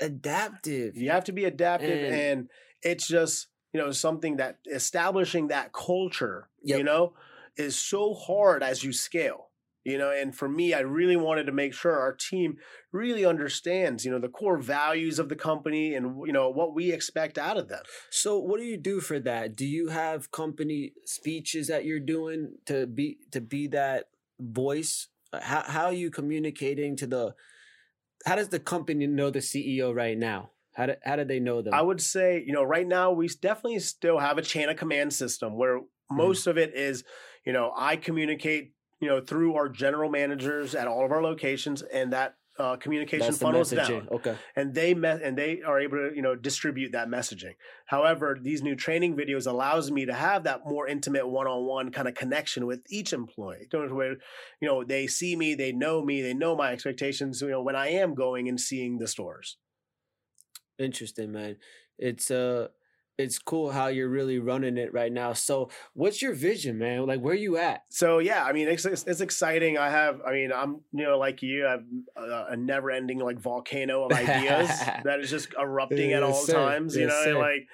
adaptive. You have to be adaptive, And- and, it's just you know something that establishing that culture, Yep. you know, is so hard as you scale. You know, and for me, I really wanted to make sure our team really understands, you know, the core values of the company and you know what we expect out of them. So what do you do for that? Do you have company speeches that you're doing to be to be that voice? Uh, How how are you communicating to the how does the company know the CEO right now? How do, how do they know them? I would say, you know, right now we definitely still have a chain of command system where Mm-hmm. most of it is, you know, I communicate, you know, through our general managers at all of our locations, and that uh, communication That's funnels down, Okay. and they met and they are able to, you know, distribute that messaging. However, these new training videos allows me to have that more intimate one-on-one kind of connection with each employee. Know, where, you know, they see me, they know me, they know my expectations. You know, when I am going and seeing the stores. Interesting, man. It's uh it's cool how you're really running it right now. So what's your vision, man? Like where you at? So yeah, I mean it's, it's it's exciting. I have, I mean, I'm you know like you, I have a, a never-ending like volcano of ideas [laughs] that is just erupting at all times. You know, like,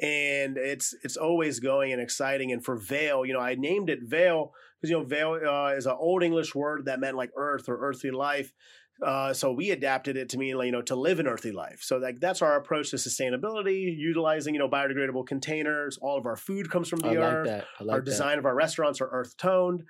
and it's it's always going and exciting. And for Vale, you know, I named it Vale because you know Vale uh, is an old English word that meant like earth or earthly life. Uh, so we adapted it to mean, you know, to live an earthy life. So like that's our approach to sustainability, utilizing you know biodegradable containers. All of our food comes from the I like earth that. I like our that. design of our restaurants are earth toned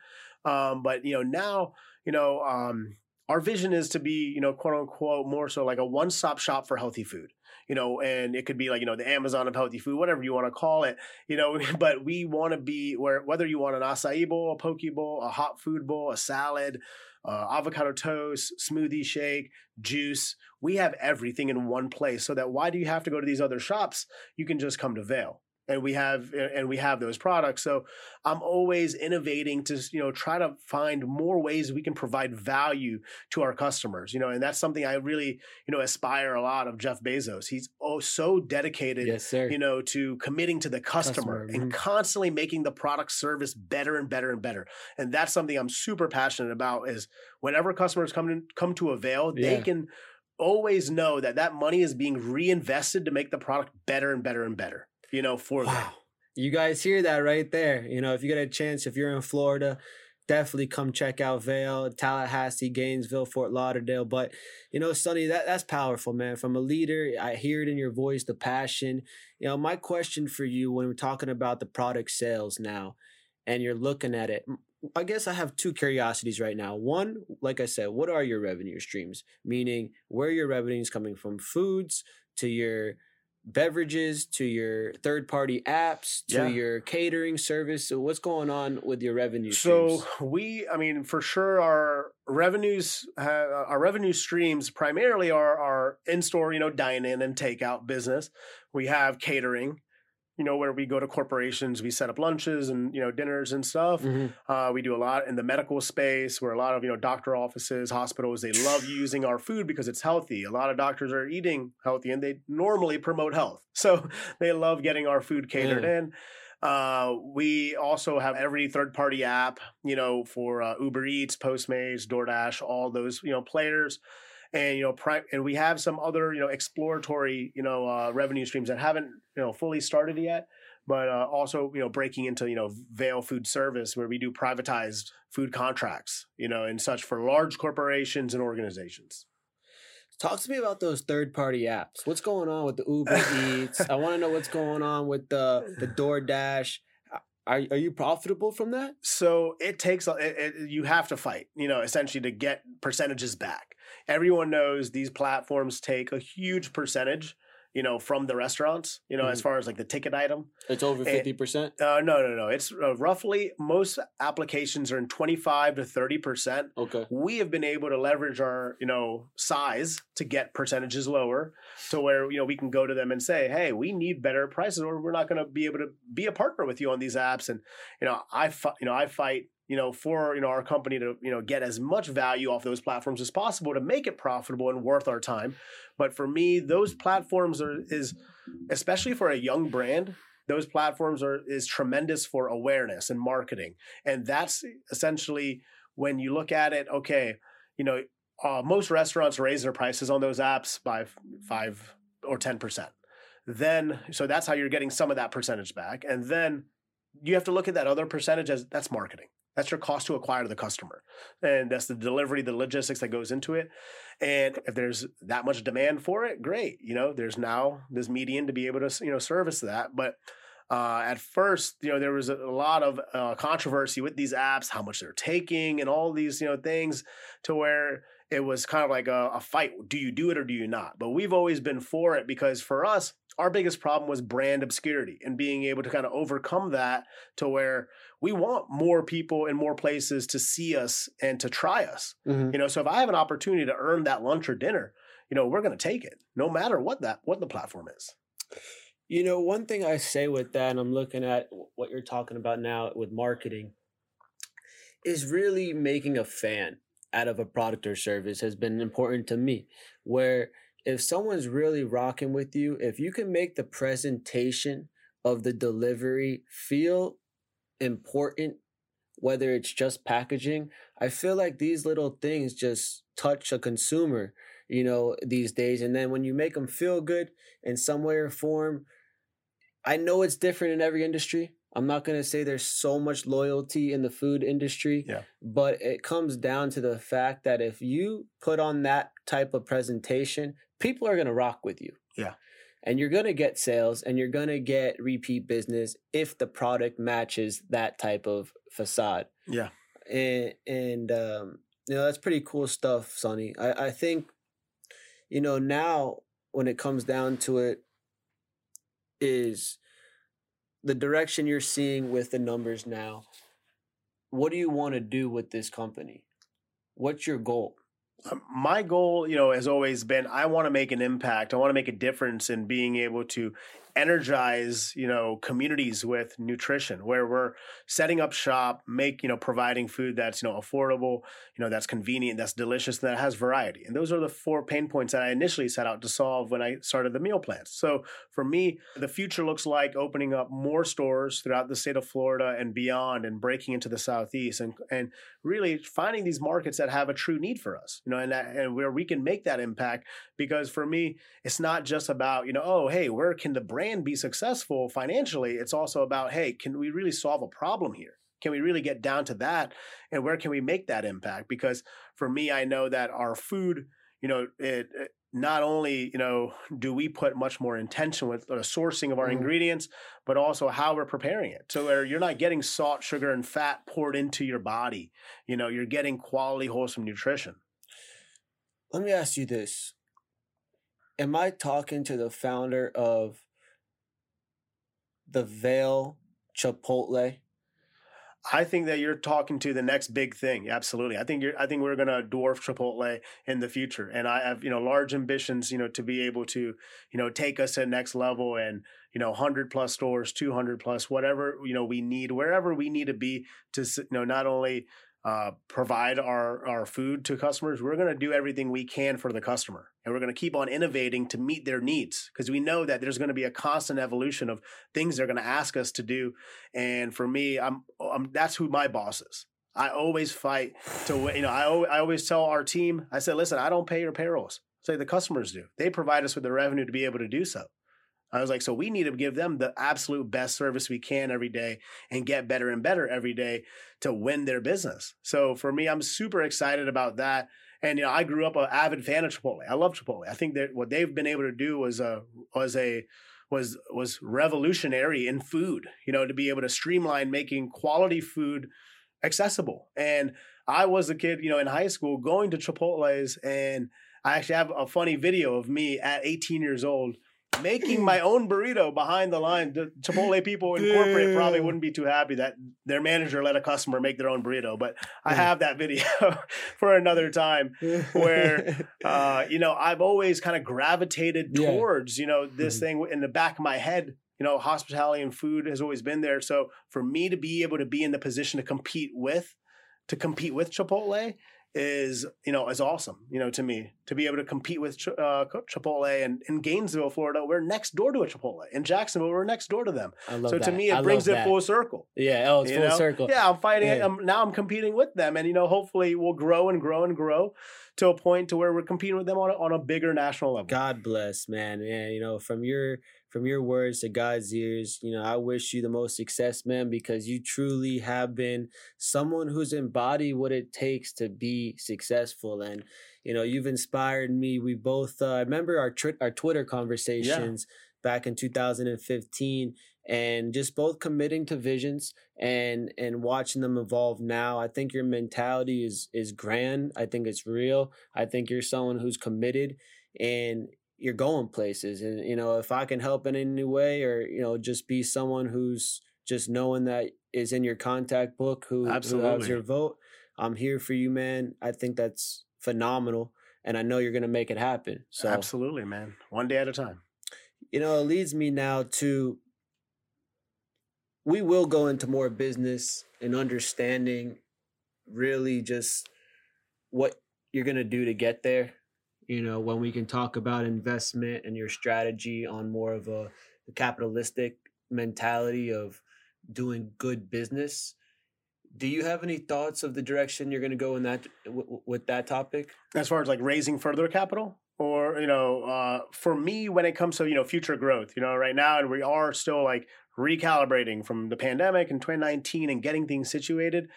um, but you know now you know um, our vision is to be you know quote unquote more so like a one-stop shop for healthy food you know and it could be like you know the amazon of healthy food whatever you want to call it you know [laughs] but we want to be where whether you want an acai bowl a poke bowl a hot food bowl a salad uh, avocado toast smoothie shake juice. We have everything in one place so that why do you have to go to these other shops? You can just come to Vale and we have and we have those products. So i'm always innovating to you know try to find more ways we can provide value to our customers you know and that's something i really you know aspire a lot of jeff bezos. He's oh so dedicated Yes, sir. you know to committing to the customer, Customer, and mhm. constantly making the product service better and better and better. And that's something i'm super passionate about is whenever customers come to come to avail they can always know that that money is being reinvested to make the product better and better and better you know for Wow. You guys hear that right there. You know, if you get a chance, if you're in Florida, definitely come check out Vale, Tallahassee, Gainesville, Fort Lauderdale. But you know, Sonny, that that's powerful, man. From a leader, I hear it in your voice, the passion. You know, my question for you when we're talking about the product sales now, and you're looking at it. I guess I have two curiosities right now. One, like I said, what are your revenue streams? Meaning, where your revenue is coming from, foods to your beverages to your third party apps to Yeah. your catering service. So what's going on with your revenue So streams? we, I mean, for sure, our revenues, uh, our revenue streams primarily are our in-store, you know, dine-in and takeout business. We have catering, you know, where we go to corporations, we set up lunches and you know dinners and stuff. Mhm. Uh, we do a lot in the medical space, where a lot of you know doctor offices, hospitals, they love using our food because it's healthy. A lot of doctors are eating healthy, and they normally promote health, [laughs] so they love getting our food catered Yeah. in. Uh, we also have every third party app, you know, for uh, Uber Eats, Postmates, DoorDash, all those, you know, players. And, you know, and we have some other, you know, exploratory, you know, uh, revenue streams that haven't, you know, fully started yet, but uh, also, you know, breaking into, you know, Vale Food Service where we do privatized food contracts, you know, and such for large corporations and organizations. Talk to me about those third party apps. What's going on with the Uber [laughs] Eats? I want to know what's going on with the the DoorDash. Are are you profitable from that? so it takes it, it, you have to fight you know essentially to get percentages back everyone knows these platforms take a huge percentage you know from the restaurants you know as far as like the ticket item. It's over Eh, fifty percent. uh, no no no. It's uh, roughly most applications are in 25 to 30 percent. Okay. we have been able to leverage our you know size to get percentages lower to where you know we can go to them and say hey we need better prices or we're not going to be able to be a partner with you on these apps. And you know i fi- you know i fight you know, for you know our company to you know get as much value off those platforms as possible to make it profitable and worth our time. But for me, those platforms are is especially for a young brand, those platforms are is tremendous for awareness and marketing, and that's essentially when you look at it. Okay, you know, uh, most restaurants raise their prices on those apps by five or ten percent. Then, so that's how you're getting some of that percentage back, and then you have to look at that other percentage as that's marketing. That's your cost to acquire the customer. And that's the delivery, the logistics that goes into it. And if there's that much demand for it, great. You know, there's now this median to be able to, you know, service that. But uh, at first, you know, there was a, lot of uh, controversy with these apps, how much they're taking, and all these, you know, things to where it was kind of like a, a fight. Do you do it or do you not? But we've always been for it because for us, our biggest problem was brand obscurity and being able to kind of overcome that to where we want more people in more places to see us and to try us. Mm-hmm. You know, so if I have an opportunity to earn that lunch or dinner, you know, we're going to take it no matter what that what the platform is. You know, one thing I say with that and I'm looking at what you're talking about now with marketing is really making a fan out of a product or service has been important to me where if someone's really rocking with you, if you can make the presentation of the delivery feel important, whether it's just packaging, I feel like these little things just touch a consumer, you know, these days. And then when you make them feel good in some way or form, I know it's different in every industry. I'm not going to say there's so much loyalty in the food industry, yeah. but it comes down to the fact that if you put on that type of presentation, people are going to rock with you. Yeah. And you're going to get sales and you're going to get repeat business if the product matches that type of facade. Yeah. And, and, um, you know, that's pretty cool stuff, Sonny. I, I think, you know, now when it comes down to it, is the direction you're seeing with the numbers now. What do you want to do with this company? What's your goal? Um, my goal, you know, has always been I want to make an impact. I want to make a difference in being able to energize you know communities with nutrition where we're setting up shop make you know providing food that's you know affordable you know that's convenient that's delicious that has variety. And those are the four pain points that i initially set out to solve when i started the meal plans so for me the future looks like opening up more stores throughout the state of florida and beyond and breaking into the southeast and and really finding these markets that have a true need for us you know and that, and where we can make that impact. Because for me it's not just about you know oh hey where can the brand brand be successful financially, it's also about, hey, can we really solve a problem here? Can we really get down to that? And where can we make that impact? Because for me, I know that our food, you know, it, it not only you know do we put much more intention with the sourcing of our mm-hmm. ingredients but also how we're preparing it so where you're not getting salt sugar and fat poured into your body you know you're getting quality wholesome nutrition let me ask you this am i talking to the founder of the Vale Chipotle? I think that you're talking to the next big thing. Absolutely. I think you're I think we're gonna dwarf Chipotle in the future. And I have, you know, large ambitions, you know, to be able to, you know, take us to the next level and, you know, 100 plus stores, 200 plus, whatever, you know, we need, wherever we need to be to, you know, not only uh, provide our, our food to customers, we're going to do everything we can for the customer. And we're going to keep on innovating to meet their needs because we know that there's going to be a constant evolution of things they're going to ask us to do. And for me, I'm, I'm that's who my boss is. I always fight to, you know, I, I always tell our team, I said, listen, I don't pay your payrolls. Say the customers do. They provide us with the revenue to be able to do so. I was like, so we need to give them the absolute best service we can every day and get better and better every day to win their business. So for me, I'm super excited about that. And you know, I grew up an avid fan of Chipotle. I love Chipotle. I think that what they've been able to do was a was a was was revolutionary in food. You know, to be able to streamline making quality food accessible. And I was a kid, you know, in high school going to Chipotle's, and I actually have a funny video of me at 18 years old making my own burrito behind the line. The Chipotle people in corporate probably wouldn't be too happy that their manager let a customer make their own burrito. But I have that video [laughs] for another time where, [laughs] uh, you know, I've always kind of gravitated towards, you know, this mm-hmm. thing in the back of my head. You know, hospitality and food has always been there. So for me to be able to be in the position to compete with to compete with Chipotle is you know is awesome you know to me to be able to compete with uh, Chipotle and in Gainesville, Florida, we're next door to a Chipotle. In Jacksonville, we're next door to them. I love so that. to me, it I brings it full circle. Yeah, oh, it's you full know? circle. Yeah, I'm fighting. Yeah. I'm, now I'm competing with them, and you know, hopefully, we'll grow and grow and grow to a point to where we're competing with them on a, on a bigger national level. God bless, man. And you know, from your from your words to God's ears, you know, I wish you the most success, man, because you truly have been someone who's embodied what it takes to be successful. And you know, you've inspired me. We both, uh, I remember our tr- our Twitter conversations back in 2015, and just both committing to visions and and watching them evolve now. I think your mentality is is grand. I think it's real. I think you're someone who's committed and you're going places and you know if i can help in any way or you know just be someone who's just knowing that is in your contact book who, who has your vote i'm here for you man i think that's phenomenal and i know you're going to make it happen so Absolutely, man. One day at a time. you know it leads me now to we will go into more business and understanding really just what you're going to do to get there you know when we can talk about investment and your strategy on more of a, capitalistic mentality of doing good business do you have any thoughts of the direction you're going to go in that w- with that topic? As far as like raising further capital? Or you know uh, for me when it comes to you know future growth you know right now and we are still like recalibrating from the pandemic in 2019 and getting things situated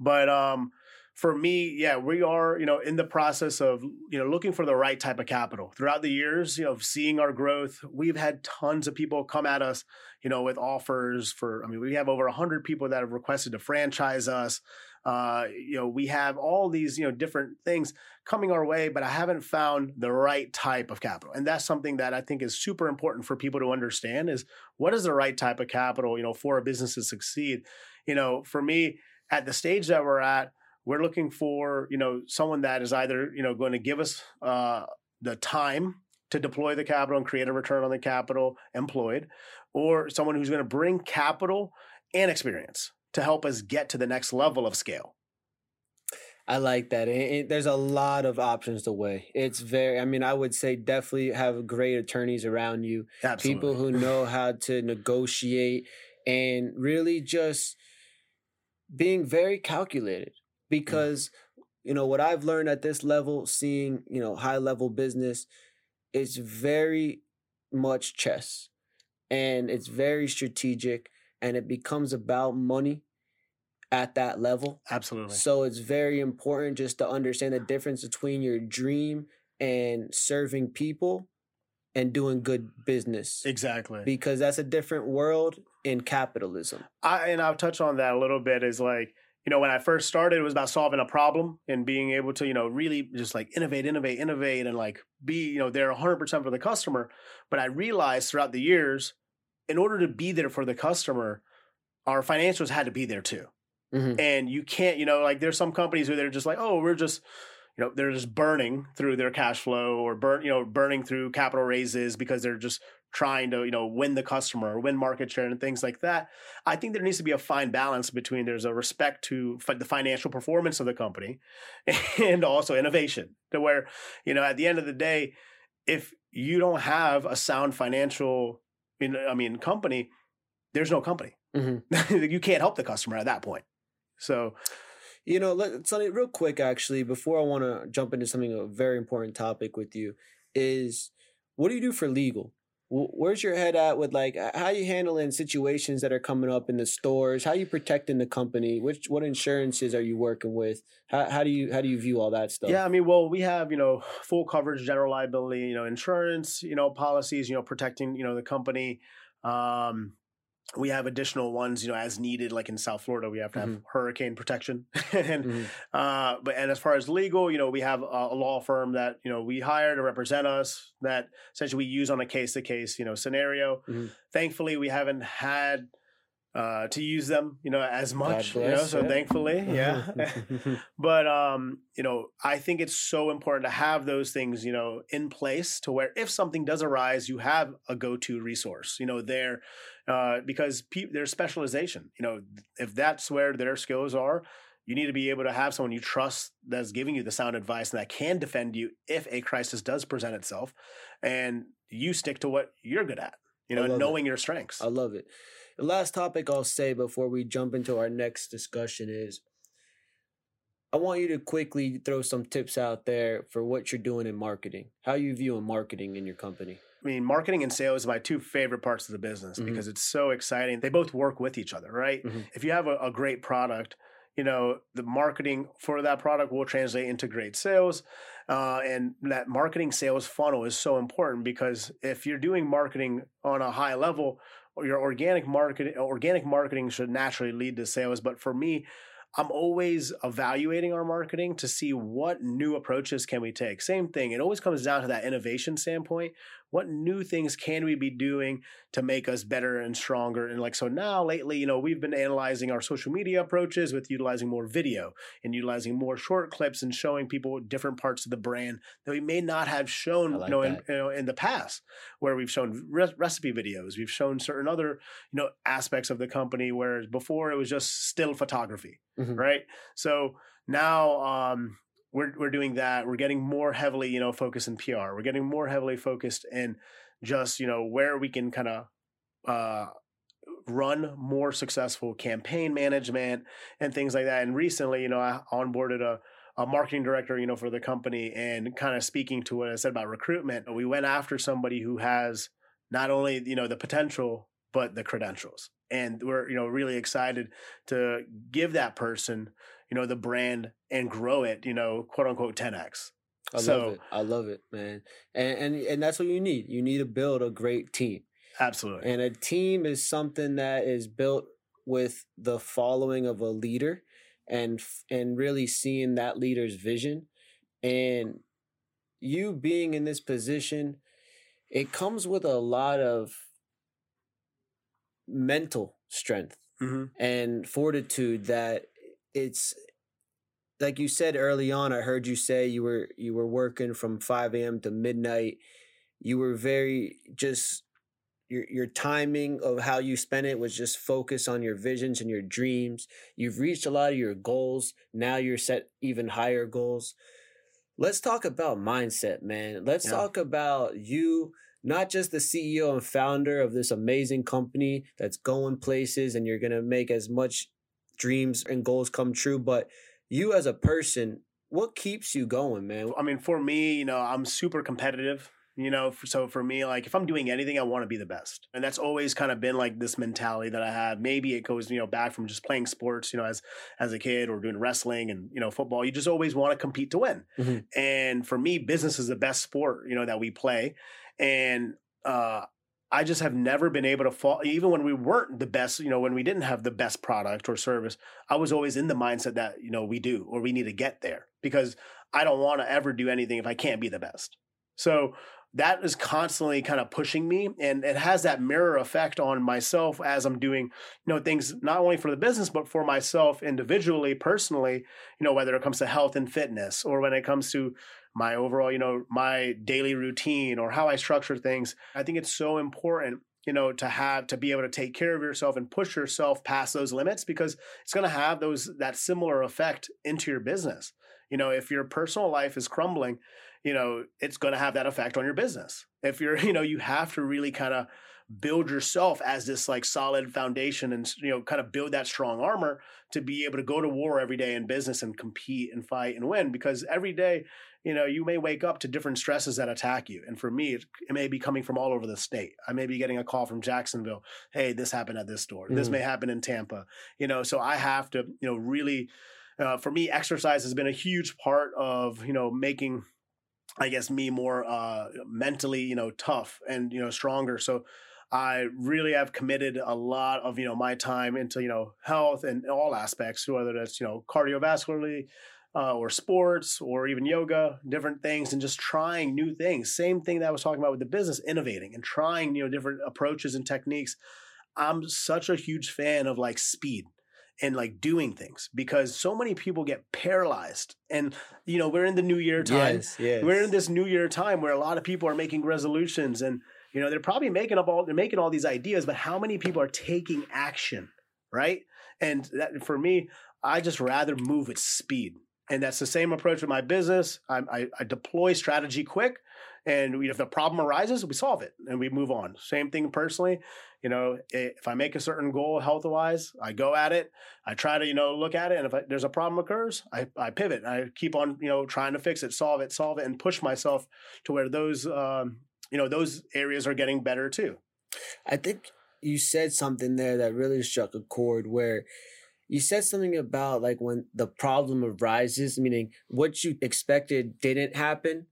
but um for me yeah we are you know in the process of you know looking for the right type of capital throughout the years you know of seeing our growth we've had tons of people come at us you know with offers for i mean we have over 100 people that have requested to franchise us uh, you know, we have all these, you know, different things coming our way, but I haven't found the right type of capital. And that's something that I think is super important for people to understand is what is the right type of capital, you know, for a business to succeed. You know, for me, at the stage that we're at, we're looking for, you know, someone that is either, you know, going to give us uh, the time to deploy the capital and create a return on the capital employed, or someone who's going to bring capital and experience to help us get to the next level of scale. I like that. And it- there's a lot of options to weigh. It's very, I mean, I would say definitely have great attorneys around you, Absolutely. people who know how to negotiate and really just being very calculated. Mm. Because, you know, what I've learned at this level, seeing, you know, high level business, it's very much chess and it's very strategic and it becomes about money at that level. Absolutely. So it's very important just to understand the difference between your dream and serving people and doing good business Exactly. because that's a different world in capitalism. I, and I'll touch on that a little bit is like, you know, when I first started, it was about solving a problem and being able to, you know, really just like innovate, innovate, innovate, and like be, you know, there 100% for the customer. But I realized throughout the years, in order to be there for the customer, our financials had to be there too. Mhm. And you can't, you know, like there's some companies where they're just like, oh, we're just, you know, they're just burning through their cash flow or burn, you know, burning through capital raises because they're just trying to, you know, win the customer or win market share and things like that. I think there needs to be a fine balance between there's a respect to the financial performance of the company [laughs] and also innovation to where, you know, at the end of the day, if you don't have a sound financial, you know, I mean, company, there's no company. Mhm. [laughs] you can't help the customer at that point. So, You know, let, Sonny, real quick, actually, before I want to jump into something a very important topic with you, is what do you do for legal? Wh- Where's your head at with like how you handling situations that are coming up in the stores? How you protecting the company? Which what insurances are you working with? How, how do you how do you view all that stuff? Yeah, I mean, well, we have you know full coverage, general liability, you know, insurance, you know, policies, you know, protecting you know the company. Um, we have additional ones, you know, as needed. Like in South Florida, we have to have Mhm. hurricane protection, [laughs] and Mhm. uh, but and as far as legal, you know, we have a, a law firm that you know we hire to represent us that essentially we use on a case to case you know scenario. Mhm. Thankfully, we haven't had uh, to use them, you know, as much. You know, so [laughs] yeah. thankfully, [laughs] yeah. but um you know i think it's so important to have those things you know in place to where if something does arise you have a go-to resource you know there uh because pe- there's specialization you know if that's where their skills are you need to be able to have someone you trust that's giving you the sound advice and that can defend you if a crisis does present itself and you stick to what you're good at you know knowing it. your strengths i love it the last topic i'll say before we jump into our next discussion is i want you to quickly throw some tips out there for what you're doing in marketing how you view in marketing in your company I mean, marketing and sales are my two favorite parts of the business mm-hmm. because it's so exciting. They both work with each other, right? Mm-hmm. If you have a, a great product, you know the marketing for that product will translate into great sales uh, and that marketing sales funnel is so important because if you're doing marketing on a high level your organic marketing organic marketing should naturally lead to sales but for me I'm always evaluating our marketing to see what new approaches can we take. Same thing. It always comes down to that innovation standpoint. What new things can we be doing to make us better and stronger? And like so now lately, you know, we've been analyzing our social media approaches with utilizing more video and utilizing more short clips and showing people different parts of the brand that we may not have shown, like you, know, in, you know, in the past, where we've shown re- recipe videos, we've shown certain other, you know, aspects of the company, whereas before it was just still photography mm-hmm. right? So now um, we're we're doing that. We're getting more heavily, you know, focused in PR. We're getting more heavily focused in just you know where we can kind of uh, run more successful campaign management and things like that. And recently, you know, I onboarded a a marketing director, you know, for the company and kind of speaking to what I said about recruitment, we went after somebody who has not only, you know, the potential, but the credentials and we're you know really excited to give that person you know the brand and grow it you know quote unquote 10x I so, love it. I love it, man. And, and and that's what you need. You need to build a great team. Absolutely. And a team is something that is built with the following of a leader and and really seeing that leader's vision and you being in this position it comes with a lot of mental strength mm-hmm. and fortitude that it's like you said early on i heard you say you were you were working from 5 a.m to midnight. You were very just your your timing of how you spent it was just focused on your visions and your dreams. You've reached a lot of your goals. Now you're set even higher goals. Let's talk about mindset man. Let's yeah. talk about you not just the CEO and founder of this amazing company that's going places and you're going to make as much dreams and goals come true, but you as a person, what keeps you going, man? I mean, for me, you know, I'm super competitive. You know, so for me, like if I'm doing anything, I want to be the best, and that's always kind of been like this mentality that I have. Maybe it goes, you know, back from just playing sports, you know, as as a kid or doing wrestling and you know football. You just always want to compete to win, mm-hmm. and for me, business is the best sport, you know, that we play, and uh, I just have never been able to fall, even when we weren't the best, you know, when we didn't have the best product or service, I was always in the mindset that, you know, we do or we need to get there because I don't want to ever do anything if I can't be the best. So that is constantly kind of pushing me and it has that mirror effect on myself as i'm doing you know things not only for the business but for myself individually personally you know whether it comes to health and fitness or when it comes to my overall, you know, my daily routine or how I structure things. I think it's so important you know to have to be able to take care of yourself and push yourself past those limits because it's going to have those that similar effect into your business you know if your personal life is crumbling you know it's going to have that effect on your business if you're [laughs] you know you have to really kind of build yourself as this like solid foundation and you know kind of build that strong armor to be able to go to war every day in business and compete and fight and win because every day you know you may wake up to different stresses that attack you. And for me it, it may be coming from all over the state. I may be getting a call from jacksonville hey this happened at this store. Mm. this may happen in tampa. You know so i have to you know really uh, for me exercise has been a huge part of you know making I guess me more uh, mentally, you know, tough and you know stronger. So I really have committed a lot of you know my time into you know health and all aspects, whether that's you know cardiovascularly uh, or sports or even yoga, different things, and just trying new things. Same thing that I was talking about with the business, innovating and trying you know different approaches and techniques. I'm such a huge fan of like speed and like doing things because so many people get paralyzed and you know we're in the new year time yes, yes. we're in this new year time where a lot of people are making resolutions and you know, they're probably making up all they're making all these ideas, but how many people are taking action, right? And that for me, I just rather move at speed. And that's the same approach with my business. I, I, I deploy strategy quick, and if the problem arises, we solve it and we move on. Same thing personally. You know, if I make a certain goal health wise, I go at it. I try to, you know, look at it. And if I, there's a problem occurs, I, I pivot. I keep on, you know, trying to fix it, solve it, solve it, and push myself to where those, um, you know, those areas are getting better too. I think you said something there that really struck a chord where you said something about like when the problem arises, meaning what you expected didn't happen,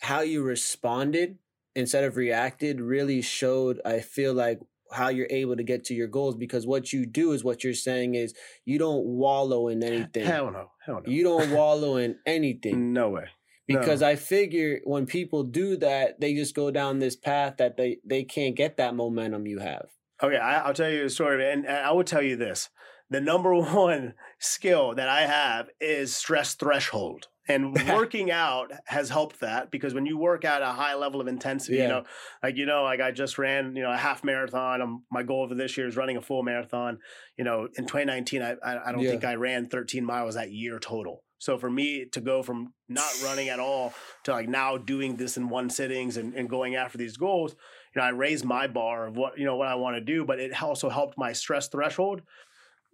how you responded instead of reacted really showed, I feel like, how you're able to get to your goals because what you do is what you're saying is you don't wallow in anything. Hell no. Hell no. You don't wallow in anything. [laughs] No way. Because no. I figure when people do that, they just go down this path that they, they can't get that momentum you have. Okay, I, will tell you a story, and I will tell you this: the number [laughs] one skill that I have is stress threshold. And [laughs] working out has helped that because when you work at a high level of intensity, yeah. you know, like you know, like I just ran, you know, a half marathon. Um, my goal for this year is running a full marathon. You know, in 2019, I I, I don't yeah. think I ran 13 miles that year total. So for me to go from not running at all to like now doing this in one sittings and, and going after these goals, you know, I raised my bar of what you know what I want to do, but it also helped my stress threshold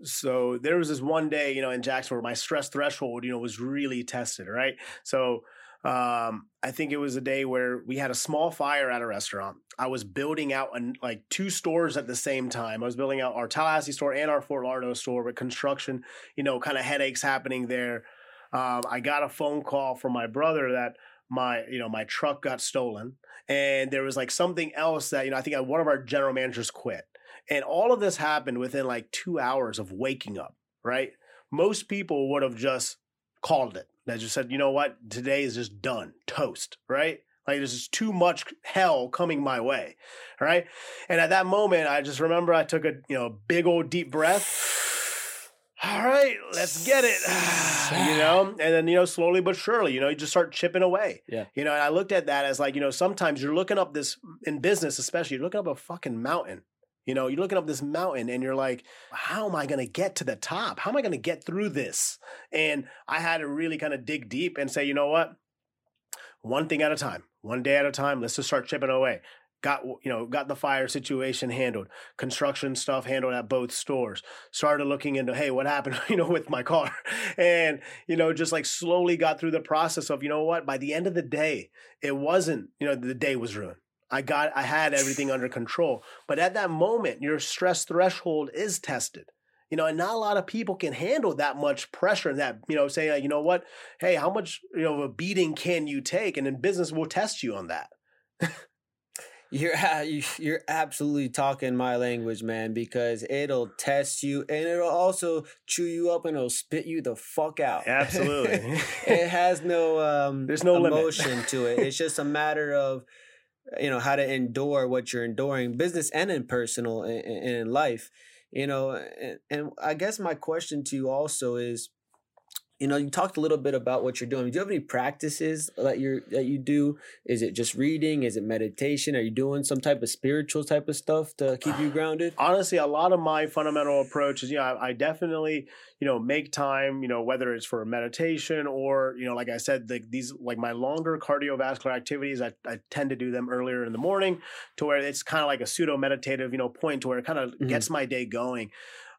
so there was this one day, you know, in Jackson where my stress threshold, you know, was really tested, right? So um, I think it was a day where we had a small fire at a restaurant. I was building out an, like two stores at the same time. I was building out our Tallahassee store and our Fort Lauderdale store with construction, you know, kind of headaches happening there. Um, I got a phone call from my brother that my, you know, my truck got stolen and there was like something else that, you know, I think one of our general managers quit. And all of this happened within like two hours of waking up, right? Most people would have just called it. They just said, you know what, today is just done, toast, right? Like there's just too much hell coming my way, right? And at that moment, I just remember I took a you know big old deep breath. [sighs] All right, let's get it. [sighs] you know, and then you know, slowly but surely, you know, you just start chipping away. Yeah. You know, and I looked at that as like, you know, sometimes you're looking up this in business, especially you're looking up a fucking mountain you know, you're looking up this mountain and you're like, how am I going to get to the top? How am I going to get through this? And I had to really kind of dig deep and say, you know what? One thing at a time, one day at a time, let's just start chipping away. Got, you know, got the fire situation handled, construction stuff handled at both stores. Started looking into, hey, what happened, [laughs] you know, with my car? And, you know, just like slowly got through the process of, you know what, by the end of the day, it wasn't, you know, the day was ruined I got I had everything under control. But at that moment, your stress threshold is tested. You know, and not a lot of people can handle that much pressure and that, you know, say, like, you know what, hey, how much, you know, of a beating can you take? And then business will test you on that. you're you're absolutely talking my language, man, because it'll test you and it'll also chew you up and it'll spit you the fuck out. Absolutely. [laughs] it has no um there's no emotion to it. It's just a matter of you know how to endure what you're enduring business and in personal and in life you know and, and i guess my question to you also is you know you talked a little bit about what you're doing. Do you have any practices that you that you do? Is it just reading? Is it meditation? Are you doing some type of spiritual type of stuff to keep you grounded? Honestly a lot of my fundamental approach is you know I, I definitely you know make time you know whether it's for meditation or you know like i said like these like my longer cardiovascular activities I, I tend to do them earlier in the morning to where it's kind of like a pseudo meditative you know point to where it kind of mm-hmm. gets my day going.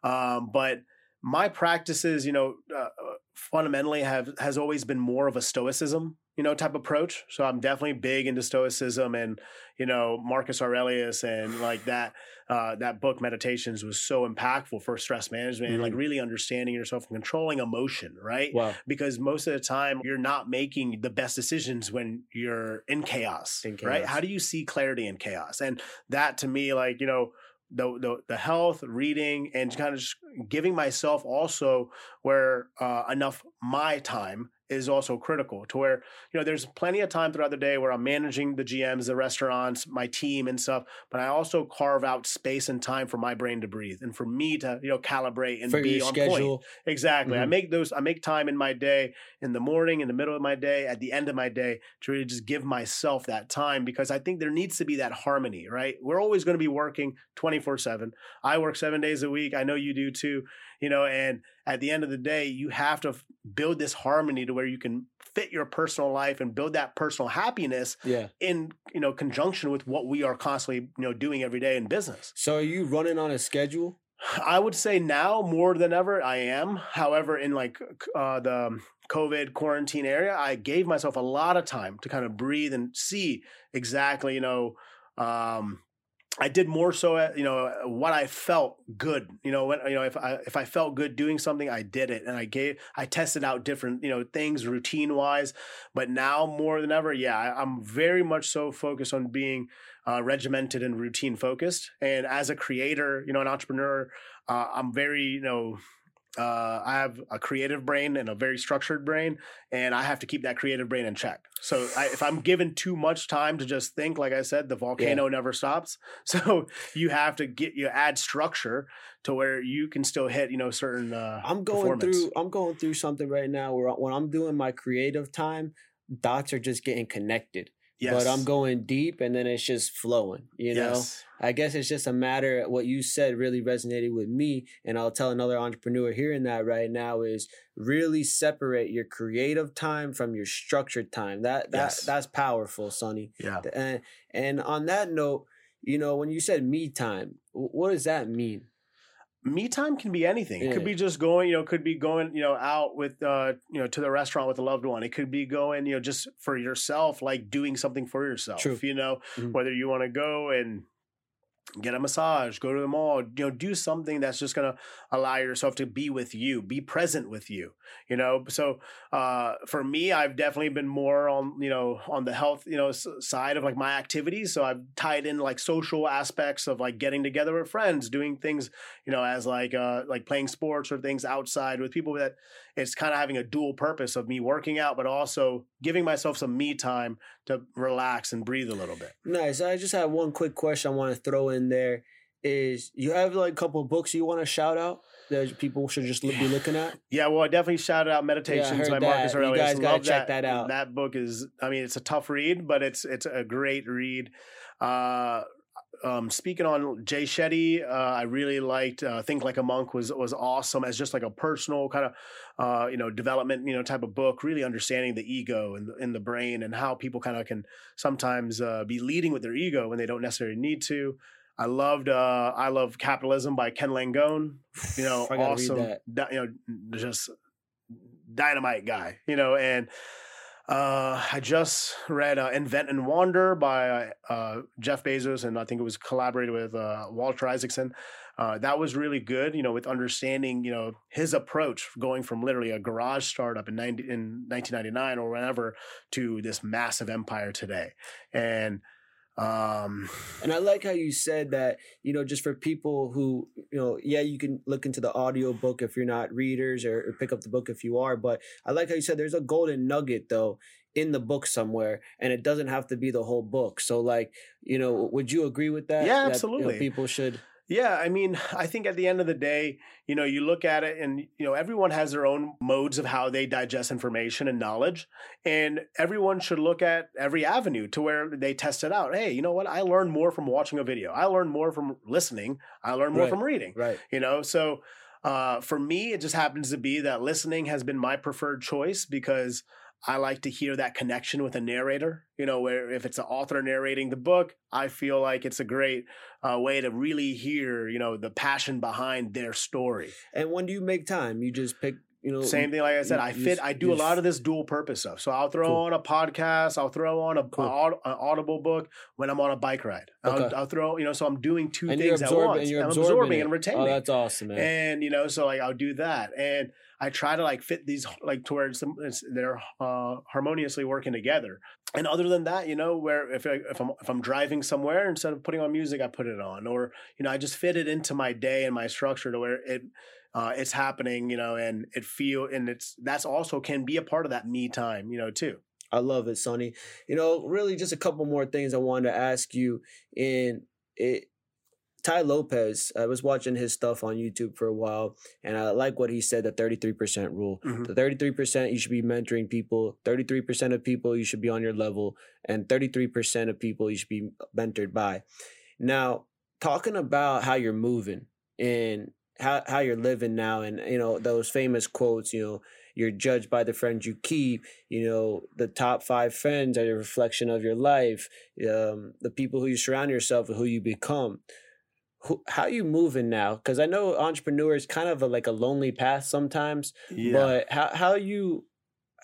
Um, but my practices, you know, uh, fundamentally have has always been more of a stoicism, you know, type approach. So I'm definitely big into stoicism and, you know, Marcus Aurelius and like that uh, that book Meditations was so impactful for stress management mm-hmm. and like mm-hmm. really understanding yourself and controlling emotion, right? Wow. Because most of the time you're not making the best decisions when you're in chaos, in chaos, right? How do you see clarity in chaos? And that to me, like, you know, the, the, the health, reading, and kind of just giving myself also where uh, enough my time is also critical to where you know there's plenty of time throughout the day where I'm managing the GMs, the restaurants, my team and stuff, but I also carve out space and time for my brain to breathe and for me to you know calibrate and be on schedule. point. Exactly. Mm-hmm. I make those I make time in my day in the morning, in the middle of my day, at the end of my day to really just give myself that time because I think there needs to be that harmony, right? We're always going to be working 24/7. I work 7 days a week. I know you do too you know, and at the end of the day, you have to build this harmony to where you can fit your personal life and build that personal happiness yeah. in, you know, conjunction with what we are constantly, you know, doing every day in business. So are you running on a schedule? I would say now more than ever I am. However, in like uh, the COVID quarantine area, I gave myself a lot of time to kind of breathe and see exactly, you know, um, I did more so at, you know what I felt good you know when you know if I if I felt good doing something I did it and I gave I tested out different you know things routine wise but now more than ever yeah I, am very much so focused on being uh, regimented and routine focused and as a creator you know an entrepreneur uh, I'm very you know uh, I have a creative brain and a very structured brain, and I have to keep that creative brain in check. So I, if I'm given too much time to just think, like I said, the volcano yeah. never stops. [laughs] So you have to get you add structure to where you can still hit, you know, certain. Uh, I'm going through. I'm going through something right now where when I'm doing my creative time, dots are just getting connected. Yes. But I'm going deep and then it's just flowing, you know? Yes. I guess it's just a matter what you said really resonated with me. And I'll tell another entrepreneur hearing that right now is really separate your creative time from your structured time. That that yes. that's powerful, Sonny. Yeah. And and on that note, you know, when you said me time, what does that mean? Me time can be anything. It could be just going, you know, could be going, you know, out with, uh, you know, to the restaurant with a loved one. It could be going, you know, just for yourself, like doing something for yourself. True. You know, mm-hmm. whether you want to go and get a massage, go to the mall, you know, do something that's just going to allow yourself to be with you, be present with you, you know? So, uh, for me, I've definitely been more on, you know, on the health, you know, side of like my activities. So I've tied in like social aspects of like getting together with friends, doing things, you know, as like, uh, like playing sports or things outside with people that it's kind of having a dual purpose of me working out, but also giving myself some me time to relax and breathe a little bit. Nice. I just have one quick question I want to throw in there. Is you have like a couple books you want to shout out that people should just be looking at? Yeah, well, I definitely shouted out Meditations yeah, by Marcus Aurelius. You guys gotta check that, that, out. That book is, I mean, it's a tough read, but it's it's a great read. Uh, um, speaking on Jay Shetty, uh, I really liked uh, Think Like a Monk was was awesome as just like a personal kind of uh, you know development you know type of book. Really understanding the ego and in the brain and how people kind of can sometimes uh, be leading with their ego when they don't necessarily need to. I loved uh, I love Capitalism by Ken Langone. You know, [sighs] awesome. You know, just dynamite guy. You know, and uh, I just read uh, Invent and Wander by uh, Jeff Bezos, and I think it was collaborated with uh, Walter Isaacson. Uh, that was really good, you know, with understanding, you know, his approach going from literally a garage startup in, 90, in 1999 or whenever to this massive empire today. And um, and I like how you said that, you know, just for people who, you know, yeah, you can look into the audio book if you're not readers or, or pick up the book if you are. But I like how you said there's a golden nugget though in the book somewhere and it doesn't have to be the whole book. So like, you know, would you agree with that? Yeah, that, absolutely. You know, people should yeah, I mean, [sighs] I think at the end of the day, you know, you look at it and, you know, everyone has their own modes of how they digest information and knowledge. And everyone should look at every avenue to where they test it out. Hey, you know what? I learned more from watching a video. I learned more from listening. I learned more right. from reading. Right. You know, so uh, for me, it just happens to be that listening has been my preferred choice because I like to hear that connection with a narrator. You know, where if it's an author narrating the book, I feel like it's a great uh, way to really hear, you know, the passion behind their story. And when do you make time? You just pick you know same thing like i said you, i fit i do a lot of this dual purpose stuff so i'll throw cool. on a podcast i'll throw on a, cool. an audible book when i'm on a bike ride okay. I'll, I'll, throw you know so i'm doing two and things at once and you're I'm absorbing, absorbing and retaining oh that's awesome man. and you know so like i'll do that and i try to like fit these like towards them they're uh, harmoniously working together and other than that you know where if, I, if i'm if i'm driving somewhere instead of putting on music i put it on or you know i just fit it into my day and my structure to where it uh, it's happening, you know, and it feel and it's that's also can be a part of that me time, you know, too. I love it, Sonny. You know, really just a couple more things I wanted to ask you. In it, Tai Lopez, I was watching his stuff on YouTube for a while, and I like what he said the 33% rule. Mm-hmm. The 33% you should be mentoring people, 33% of people you should be on your level, and 33% of people you should be mentored by. Now, talking about how you're moving and how how you're living now, and you know those famous quotes. You know, you're judged by the friends you keep. You know, the top five friends are a reflection of your life. Um, the people who you surround yourself with, who you become. Who, how you moving now? Because I know entrepreneur is kind of a, like a lonely path sometimes. Yeah. But how how you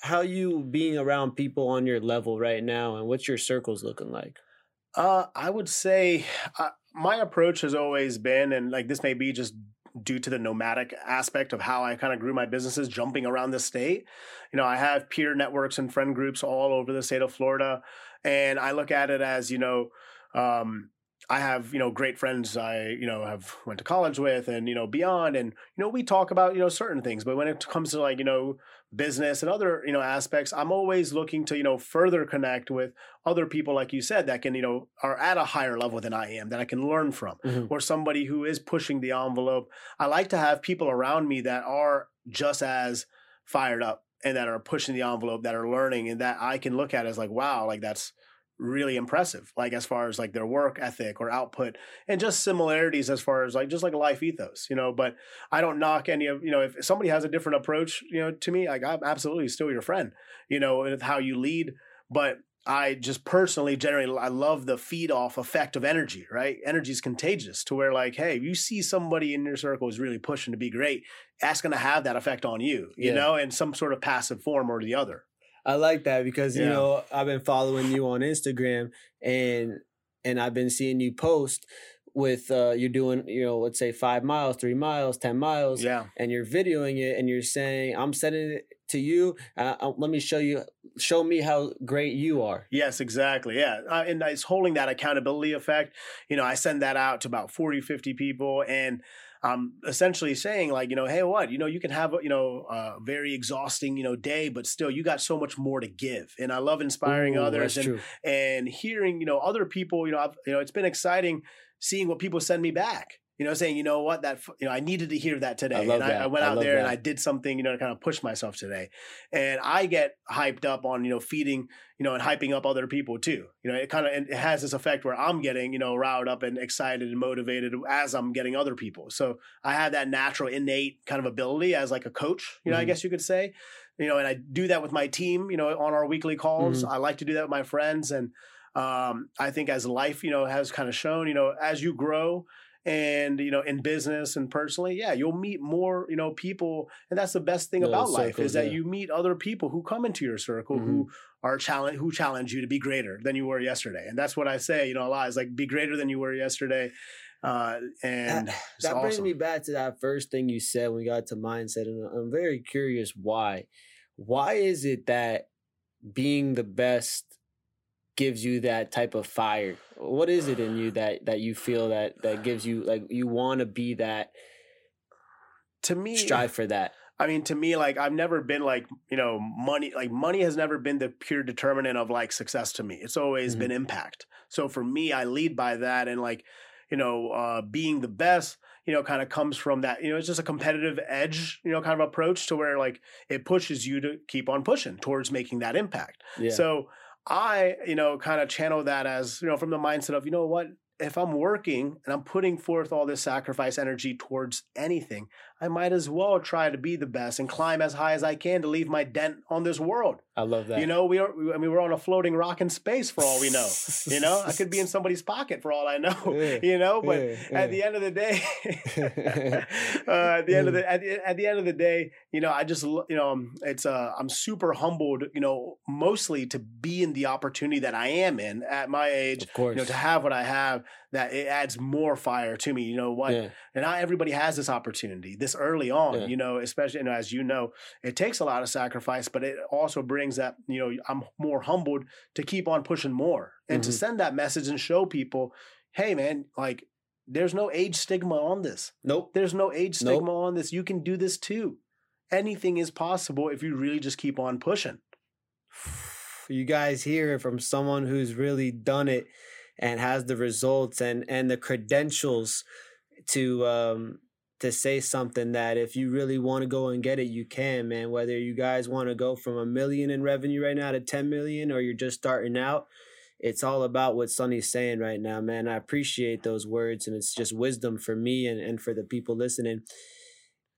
how you being around people on your level right now, and what's your circles looking like? Uh, I would say uh, my approach has always been, and like this may be just due to the nomadic aspect of how I kind of grew my businesses jumping around the state. You know, I have peer networks and friend groups all over the state of Florida. And I look at it as, you know, um, I have, you know, great friends I, you know, have went to college with and, you know, beyond. And, you know, we talk about, you know, certain things. But when it comes to like, you know, business and other, you know, aspects, I'm always looking to, you know, further connect with other people, like you said, that can, you know, are at a higher level than I am, that I can learn from, mm-hmm. or somebody who is pushing the envelope. I like to have people around me that are just as fired up and that are pushing the envelope, that are learning, and that I can look at as like, wow, like that's really impressive like as far as like their work ethic or output and just similarities as far as like just like a life ethos you know but i don't knock any of you know if somebody has a different approach you know to me like i'm absolutely still your friend you know with how you lead but i just personally generally i love the feed off effect of energy right energy is contagious to where like hey you see somebody in your circle is really pushing to be great that's going to have that effect on you you yeah. know in some sort of passive form or the other I like that because yeah. you know I've been following you on Instagram and and I've been seeing you post with uh you're doing you know let's say five miles three miles ten miles yeah. and you're videoing it and you're saying i'm sending it to you. Uh, uh let me show you show me how great you are. Yes exactly yeah uh, and it's holding that accountability effect. You know i send that out to about 40 50 people and I'm essentially saying like, you know, hey, what, you know, you can have, you know, a very exhausting, you know, day, but still you got so much more to give. And I love inspiring Ooh, others and, true. and hearing, you know, other people, you know, I've, you know, it's been exciting seeing what people send me back you know, saying, you know what, that you know, I needed to hear that today, I and I, I, went out there that. and I did something, you know, to kind of push myself today, and I get hyped up on you know feeding, you know, and hyping up other people too. You know, it kind of it has this effect where I'm getting you know riled up and excited and motivated as I'm getting other people. So I have that natural, innate kind of ability as like a coach, you know, mm-hmm. I guess you could say, you know, and I do that with my team, you know, on our weekly calls. Mm-hmm. I like to do that with my friends and. Um, I think as life, you know, has kind of shown, you know, as you grow, and you know in business and personally yeah you'll meet more you know people and that's the best thing about life is that yeah. you meet other people who come into your circle mm-hmm. who are challenge who challenge you to be greater than you were yesterday and that's what i say you know a lot is like be greater than you were yesterday uh, and [sighs] that, that awesome. brings me back to that first thing you said when we got to mindset and i'm very curious why why is it that being the best gives you that type of fire? What is it in you that that you feel that that gives you like you want to be that? To me, strive for that. I mean, to me, like I've never been like you know money. Like money has never been the pure determinant of like success to me. It's always mm-hmm. been impact. So for me, I lead by that, and like you know, uh, being the best, you know, kind of comes from that. You know, it's just a competitive edge, you know, kind of approach to where like it pushes you to keep on pushing towards making that impact. Yeah. So I, you know, kind of channel that as, you know, from the mindset of, you know what, if I'm working and I'm putting forth all this sacrifice energy towards anything, I might as well try to be the best and climb as high as I can to leave my dent on this world. I love that. You know, we are. I mean, we're on a floating rock in space for all we know. [laughs] you know, I could be in somebody's pocket for all I know. Yeah, [laughs] you know, but yeah, yeah. at the end of the day, [laughs] uh, at the end of the at, the at the end of the day, you know, I just you know, um, it's uh, I'm super humbled. You know, mostly to be in the opportunity that I am in at my age. Of course, you know, to have what I have, that it adds more fire to me. You know what? And not everybody has this opportunity. This this early on, yeah. you know, especially you know, as you know, it takes a lot of sacrifice, but it also brings that, you know, I'm more humbled to keep on pushing more and mm-hmm. to send that message and show people, hey man, like there's no age stigma on this. Nope. There's no age stigma nope. on this. You can do this too. Anything is possible if you really just keep on pushing. [sighs] You guys hear from someone who's really done it and has the results and and the credentials to um to say something that if you really want to go and get it, you can, man. Whether you guys want to go from a million in revenue right now to 10 million or you're just starting out, it's all about what Sonny's saying right now, man. I appreciate those words, and it's just wisdom for me and, and for the people listening.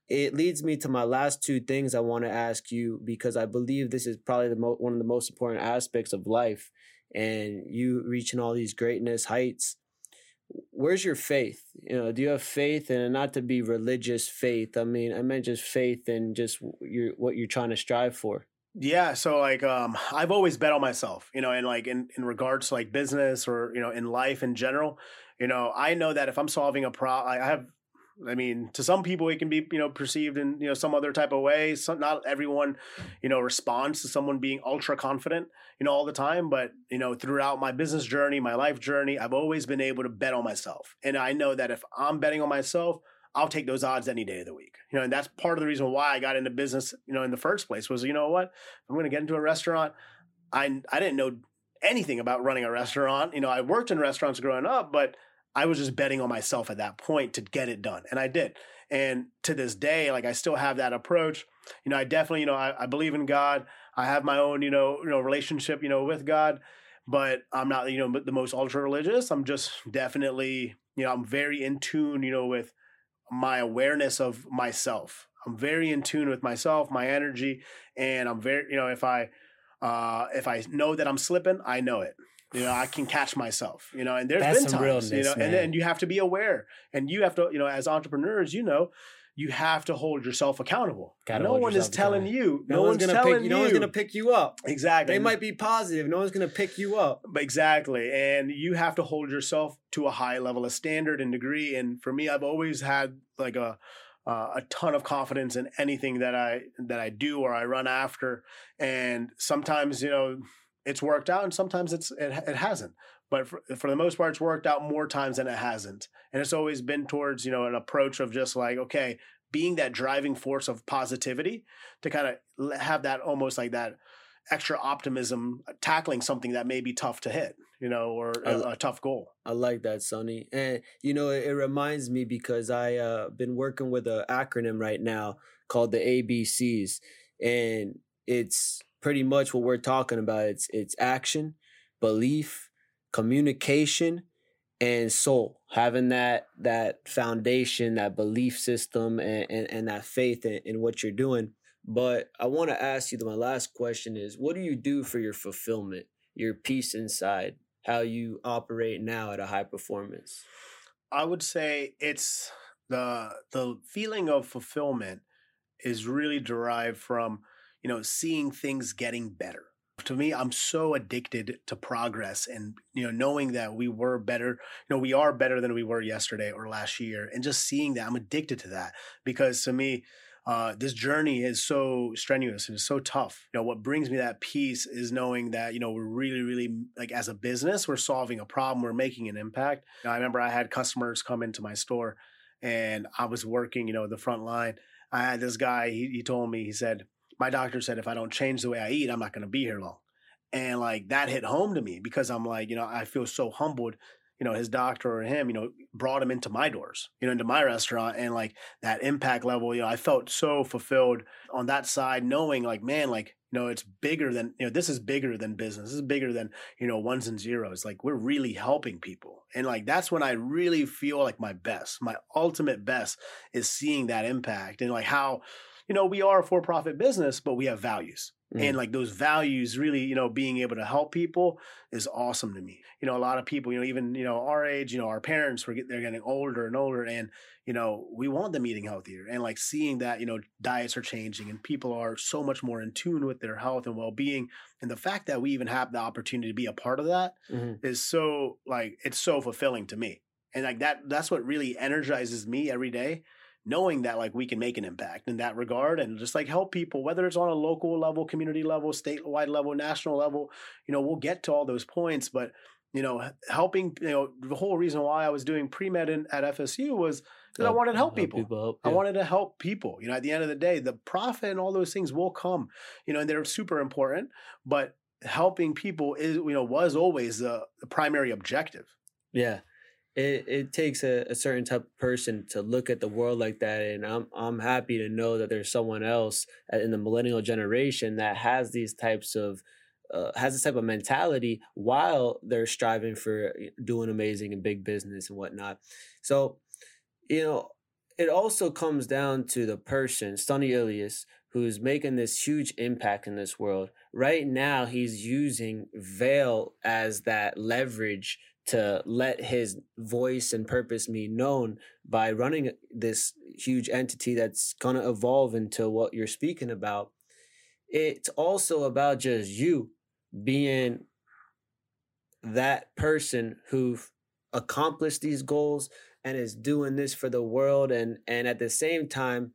It leads me to my last two things I want to ask you because I believe this is probably the mo- one of the most important aspects of life, and you reaching all these greatness heights. Where's your faith? You know, do you have faith, and not to be religious faith? I mean, I meant just faith and just your what you're trying to strive for. Yeah, so like um I've always bet on myself, you know, and like in in regards to like business or you know in life in general, you know, I know that if I'm solving a problem, I have I mean, to some people it can be, you know, perceived in, you know, some other type of way. So not everyone, you know, responds to someone being ultra confident, you know, all the time, but, you know, throughout my business journey, my life journey, I've always been able to bet on myself. And I know that if I'm betting on myself, I'll take those odds any day of the week. You know, and that's part of the reason why I got into business, you know, in the first place was, you know what? I'm going to get into a restaurant. I I didn't know anything about running a restaurant. You know, I worked in restaurants growing up, but I was just betting on myself at that point to get it done. And I did. And to this day, like I still have that approach. You know, I definitely, you know, I, I believe in God. I have my own, you know, you know, relationship, you know, with God, but I'm not, you know, the most ultra religious. I'm just definitely, you know, I'm very in tune, you know, with my awareness of myself. I'm very in tune with myself, my energy, and I'm very, you know, if I uh if I know that I'm slipping, I know it. You know, I can catch myself. You know, and there's That's been some times, you know, and man. then you have to be aware, and you have to, you know, as entrepreneurs, you know, you have to hold yourself accountable. Gotta no one is telling you. No, No, one's one's gonna telling pick. you. No one's gonna pick you up. exactly. They might be positive. No one's gonna pick you up. Exactly. And you have to hold yourself to a high level of standard and degree. And for me, I've always had like a uh, a ton of confidence in anything that I that I do or I run after. And sometimes, you know, it's worked out and sometimes it's it, it hasn't. But for, for the most part, it's worked out more times than it hasn't. And it's always been towards, you know, an approach of just like, okay, being that driving force of positivity to kind of have that almost like that extra optimism tackling something that may be tough to hit, you know, or I- a, a tough goal. I like that, Sonny. And you know, it, it reminds me because I uh been working with an acronym right now called the ABCs, and it's pretty much what we're talking about. It's it's action, belief, communication, and soul. Having that that foundation, that belief system, and and, and that faith in, in what you're doing. But I want to ask you. My last question is: What do you do for your fulfillment, your peace inside? how you operate now at a high performance? I would say it's the the feeling of fulfillment is really derived from, you know, seeing things getting better. To me, I'm so addicted to progress and you know knowing that we were better, you know, we are better than we were yesterday or last year and just seeing that I'm addicted to that because to me uh, this journey is so strenuous and it's so tough. You know, what brings me that peace is knowing that, you know, we're really, really like as a business, we're solving a problem, we're making an impact. You know, I remember I had customers come into my store and I was working, you know, the front line. I had this guy, he, he told me, he said, my doctor said, if I don't change the way I eat, I'm not going to be here long. And like that hit home to me because I'm like, you know, I feel so humbled you know, his doctor or him, you know, brought him into my doors, you know, into my restaurant and like that impact level, you know, I felt so fulfilled on that side, knowing like, man, like, you know, it's bigger than, you know, this is bigger than business. This is bigger than, you know, ones and zeros. Like we're really helping people. And like that's when I really feel like my best, my ultimate best is seeing that impact and like how, you know, we are a for profit business, but we have values. Mm. And like those values really, you know, being able to help people is awesome to me. You know, a lot of people, you know, even, you know, our age, you know, our parents, we're get, they're getting older and older and, you know, we want them eating healthier and like seeing that, you know, diets are changing and people are so much more in tune with their health and well-being. And the fact that we even have the opportunity to be a part of that Mhm. is so like, it's so fulfilling to me. And like that, that's what really energizes me every day knowing that like we can make an impact in that regard and just like help people whether it's on a local level community level statewide level national level you know we'll get to all those points but you know helping you know the whole reason why i was doing pre-med in, at fsu was because i wanted to help people help, I wanted to help people. You know, at the end of the day, the profit and all those things will come. You know, and they're super important. But helping people is, you know, was always the, the primary objective. Yeah. It it takes a, a certain type of person to look at the world like that, and I'm I'm happy to know that there's someone else in the millennial generation that has these types of uh, has this type of mentality while they're striving for doing amazing and big business and whatnot. So, you know, it also comes down to the person, Sonny Ilias, who's making this huge impact in this world. Right now, he's using Vale as that leverage to let his voice and purpose be known by running this huge entity that's going to evolve into what you're speaking about. It's also about just you being that person who accomplished these goals and is doing this for the world and and at the same time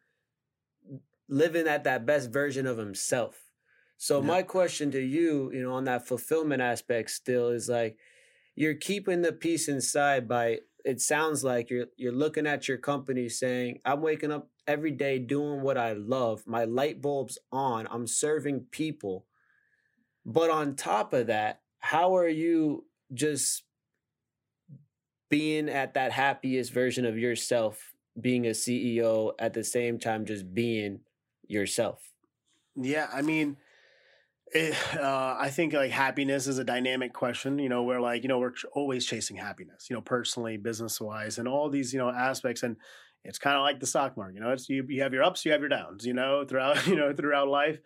living at that best version of himself. So yeah. my question to you, you know, on that fulfillment aspect still is like you're keeping the peace inside by it sounds like you're you're looking at your company saying, I'm waking up every day doing what I love. My light bulb's on. I'm serving people. But on top of that, how are you just being at that happiest version of yourself, being a CEO at the same time just being yourself? Yeah, I mean, it, eh, uh, I think like happiness is a dynamic question, you know, where like, you know, we're always chasing happiness, you know, personally, business wise, and all these, you know, aspects. And it's kind of like the stock market, you know, it's you, you have your ups, you have your downs, you know, throughout, you know, throughout life.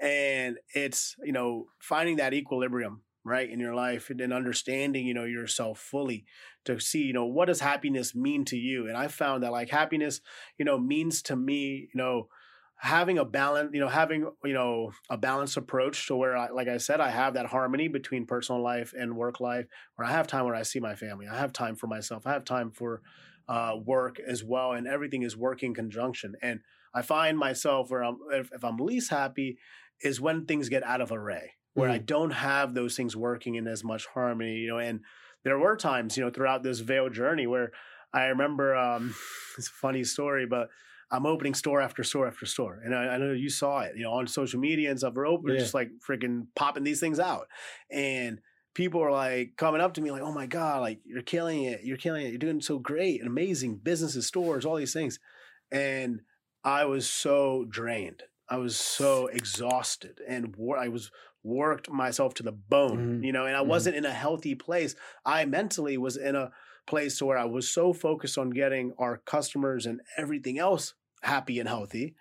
And it's, you know, finding that equilibrium, right, in your life and, and understanding, you know, yourself fully to see, you know, what does happiness mean to you? And I found that like happiness, you know, means to me, you know, having a balance, you know, having, you know, a balanced approach to where I, like I said, I have that harmony between personal life and work life, where I have time where I see my family. I have time for myself. I have time for uh, work as well. And everything is working conjunction. And I find myself where I'm, if, if I'm least happy is when things get out of array, where mm. I don't have those things working in as much harmony, you know, and there were times, you know, throughout this Vale journey where I remember, um, [laughs] it's a funny story, but I'm opening store after store after store. And I, I, know you saw it, you know, on social media and stuff. We're open, yeah. just like freaking popping these things out. And people are like coming up to me like, oh my God, like you're killing it. You're killing it. You're doing so great and amazing businesses, stores, all these things. And I was so drained. I was so exhausted and I was worked myself to the bone, mm-hmm. you know, and I mm-hmm. wasn't in a healthy place. I mentally was in a place to where I was so focused on getting our customers and everything else happy and healthy.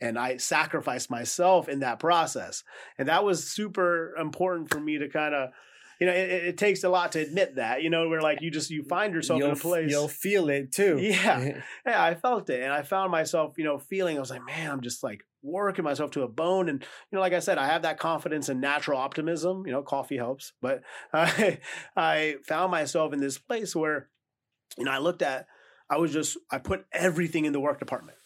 And I sacrificed myself in that process. And that was super important for me to kind of, you know, it, it, takes a lot to admit that, you know, where like you just, you find yourself you'll, in a place. You'll feel it too. Yeah. [laughs] yeah. I felt it. And I found myself, you know, feeling, I was like, man, I'm just like working myself to a bone. And, you know, like I said, I have that confidence and natural optimism, you know, coffee helps, but [laughs] I, I found myself in this place where, you know, I looked at, I was just, I put everything in the work department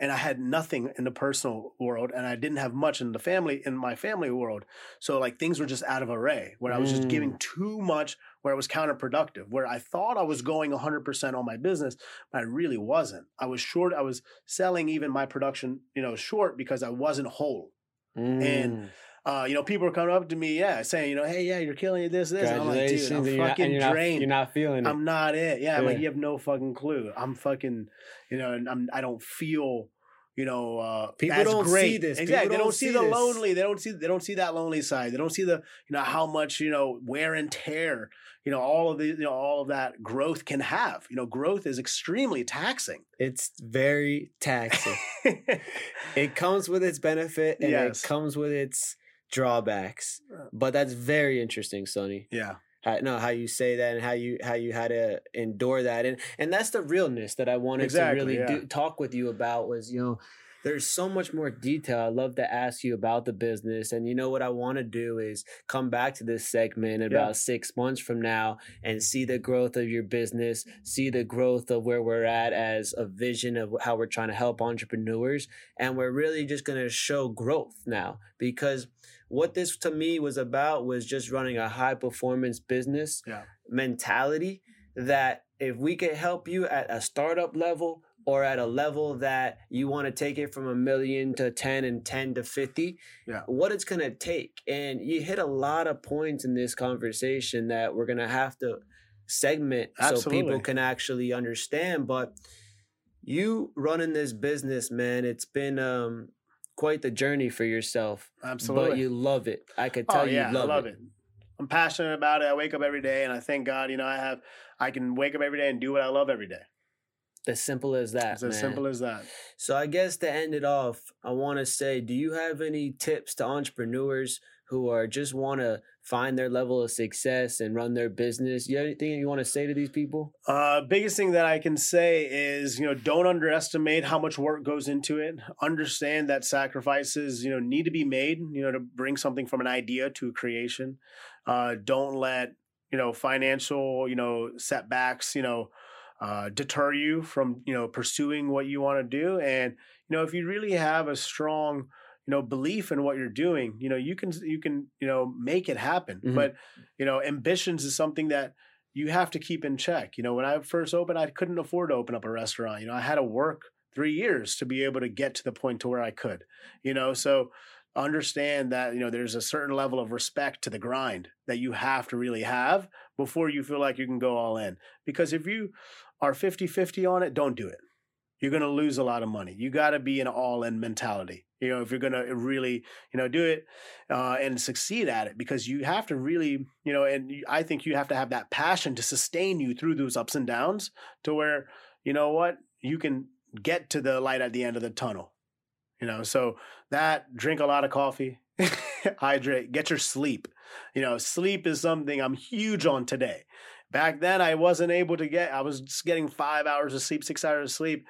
and I had nothing in the personal world and I didn't have much in the family in my family world. So like things were just out of array where I was just giving mm. too much where it was counterproductive, where I thought I was going 100% on my business, but I really wasn't. I was short, I was selling even my production, you know, short because I wasn't whole. Mm. And uh, you know, people are coming up to me, yeah, saying, you know, hey, yeah, you're killing it, this, this. I'm like, dude, I'm fucking not, drained. Not, you're not feeling it. I'm not it. Yeah, yeah. I'm like, you have no fucking clue. I'm fucking, you know, and I'm, I don't feel, you know, uh, people don't great. see this. Exactly. People they don't, see, see the this. lonely. They don't see. They don't see that lonely side. They don't see the, you know, how much you know wear and tear. You know, all of the, you know, all of that growth can have. You know, growth is extremely taxing. It's very taxing. [laughs] it comes with its benefit, and yes. it comes with its drawbacks. But that's very interesting, Sonny. Yeah. How, no, how you say that and how you how you had to endure that, and and that's the realness that I wanted exactly, to really yeah. do, talk with you about was you know there's so much more detail. I love to ask you about the business. And you know what I want to do is come back to this segment about yeah. six months from now and see the growth of your business, see the growth of where we're at as a vision of how we're trying to help entrepreneurs. And we're really just going to show growth now because what this to me was about was just running a high performance business yeah. mentality that if we could help you at a startup level or at a level that you want to take it from a million to 10 and 10 to 50 yeah. what it's going to take and you hit a lot of points in this conversation that we're going to have to segment Absolutely. so people can actually understand but you running this business man it's been um quite the journey for yourself. Absolutely. But you love it. I could oh, tell oh, you yeah, love, I love it. it. I'm passionate about it. I wake up every day and I thank God, you know, I have I can wake up every day and do what I love every day. As simple as that. It's as man. simple as that. So I guess to end it off, I want to say, do you have any tips to entrepreneurs who are just want to find their level of success and run their business? You have anything you want to say to these people? Uh, biggest thing that I can say is, you know, don't underestimate how much work goes into it. Understand that sacrifices, you know, need to be made, you know, to bring something from an idea to creation. Uh, don't let, you know, financial, you know, setbacks, you know, uh, deter you from, you know, pursuing what you want to do. And, you know, if you really have a strong, you know, belief in what you're doing, you know, you can, you can, you know, make it happen. Mhm. But, you know, ambitions is something that, you have to keep in check. You know, when I first opened, I couldn't afford to open up a restaurant. You know, I had to work three years to be able to get to the point to where I could. You know, so understand that you know there's a certain level of respect to the grind that you have to really have before you feel like you can go all in. Because if you are 50-50 on it, don't do it. You're going to lose a lot of money. You got to be an all-in mentality. You know, if you're going to really, you know, do it uh, and succeed at it, because you have to really, you know, and I think you have to have that passion to sustain you through those ups and downs, to where, you know what, you can get to the light at the end of the tunnel. You know, so that drink a lot of coffee, [laughs] hydrate, get your sleep. You know, sleep is something I'm huge on today. Back then, I wasn't able to get, I was getting five hours of sleep, six hours of sleep.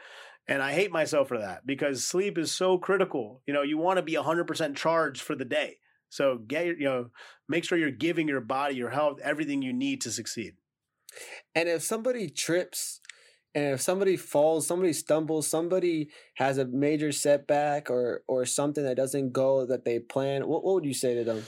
And I hate myself for that because sleep is so critical. You know, you want to be 100% charged for the day. So get, your- you know, make sure you're giving your body, your health, everything you need to succeed. And if somebody trips and if somebody falls, somebody stumbles, somebody has a major setback or or something that doesn't go that they plan, what, what would you say to them?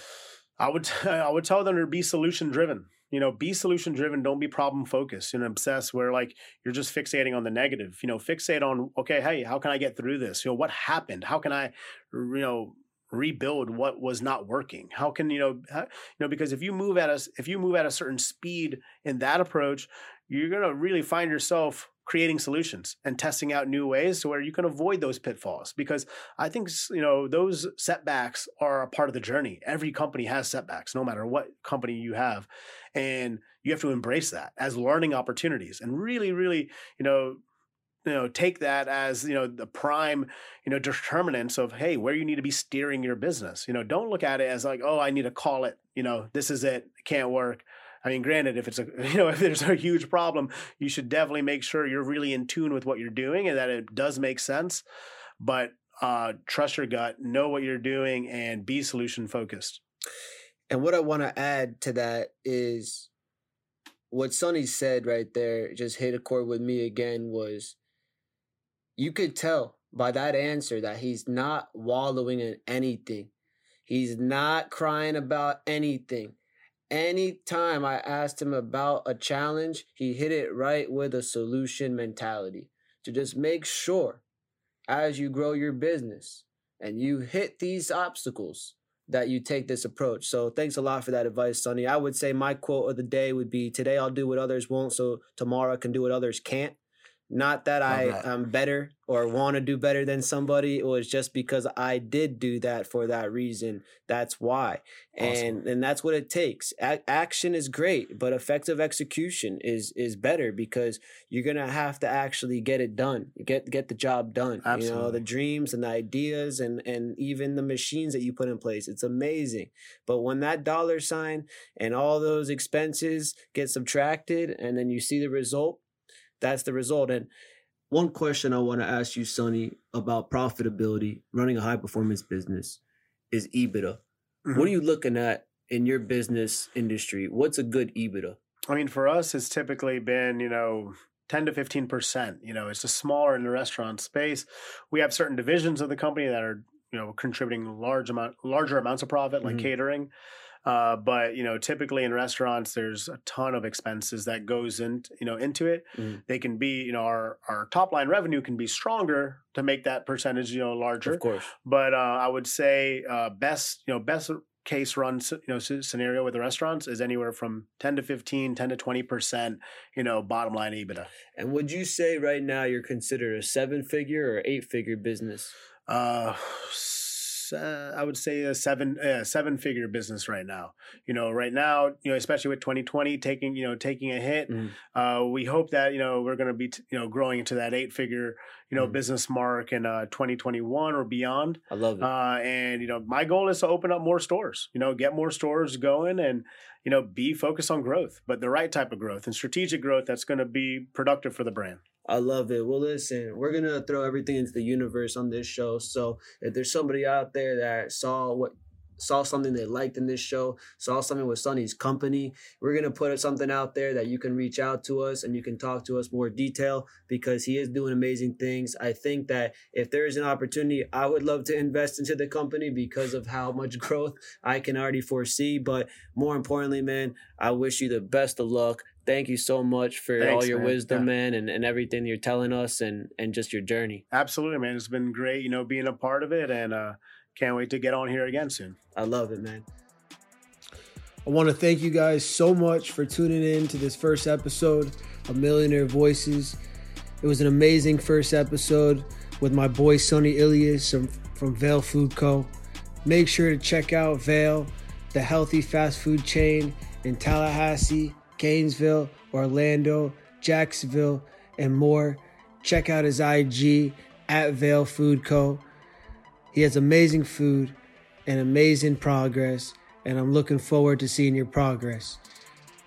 I would [laughs] I would tell them to be solution driven. You know, be solution driven. Don't be problem focused and obsessed where like you're just fixating on the negative. You know, fixate on okay, hey, how can I get through this? You know, what happened? How can I, you know, rebuild what was not working? How can you know, how, you know, because if you move at a if you move at a certain speed in that approach, you're gonna really find yourself creating solutions and testing out new ways to where you can avoid those pitfalls because i think you know those setbacks are a part of the journey. Every company has setbacks no matter what company you have and you have to embrace that as learning opportunities and really really you know you know take that as you know the prime you know determinants of hey where you need to be steering your business. You know don't look at it as like oh i need to call it you know this is it can't work I mean, granted, if it's a [laughs] you know if there's a huge problem, you should definitely make sure you're really in tune with what you're doing and that it does make sense. But uh, trust your gut, know what you're doing, and be solution focused. And what I want to add to that is what Sonny said right there, just hit a chord with me again, was you could tell by that answer that he's not wallowing in anything. He's not crying about anything. Anytime I asked him about a challenge, he hit it right with a solution mentality to just make sure as you grow your business and you hit these obstacles that you take this approach. So thanks a lot for that advice, Sonny. I would say my quote of the day would be today I'll do what others won't so tomorrow I can do what others can't. Not that I am better or want to do better than somebody. It was just because I did do that for that reason. That's why. And and that's what it takes. A- action is great, but effective execution is is better because you're gonna have to actually get it done. Get get the job done. You know, the dreams and the ideas and and even the machines that you put in place. It's amazing. But when that dollar sign and all those expenses get subtracted and then you see the result, that's the result. And one question I want to ask you, Sonny, about profitability, running a high performance business is EBITDA. Mm-hmm. What are you looking at in your business industry? What's a good EBITDA? I mean, for us, it's typically been, you know, 10 to 15%. You know, it's just smaller in the restaurant space. We have certain divisions of the company that are, you know, contributing large amount, larger amounts of profit, like Mhm. catering. Uh, but you know, typically in restaurants, there's a ton of expenses that goes in, you know, into it. Mhm. They can be, you know, our our top line revenue can be stronger to make that percentage, you know, larger. Of course. But uh, I would say uh, best, you know, best case run, you know, scenario with the restaurants is anywhere from 10 to 15, 10 to 20%, you know, bottom line EBITDA. And would you say right now you're considered a seven figure or eight figure business? Uh, uh, I would say a seven uh, seven figure business right now. You know, right now, you know, especially with 2020 taking you know taking a hit, mm. uh, we hope that you know we're going to be t- you know growing into that eight figure you know mm. business mark in uh, 2021 or beyond. I love it. Uh, and you know, my goal is to open up more stores. You know, get more stores going and you know be focused on growth, but the right type of growth and strategic growth that's going to be productive for the brand. I love it. Well, listen, we're gonna throw everything into the universe on this show. So if there's somebody out there that saw what saw something they liked in this show, saw something with Sonny's company, we're gonna put something out there that you can reach out to us and you can talk to us more detail because he is doing amazing things. I think that if there is an opportunity, I would love to invest into the company because of how much [laughs] growth I can already foresee. But more importantly, man, I wish you the best of luck thank you so much for Thanks, all your man. wisdom, yeah. man, and, and everything you're telling us and and just your journey. Absolutely, man. It's been great, you know, being a part of it and uh can't wait to get on here again soon. I love it, man. I want to thank you guys so much for tuning in to this first episode of Millionaire Voices. It was an amazing first episode with my boy Sonny Ilias from, from Vale Food Co. Make sure to check out Vale, the healthy fast food chain in Tallahassee Gainesville, Orlando, Jacksonville, and more. Check out his IG at Vale Food Co. He has amazing food and amazing progress, and I'm looking forward to seeing your progress.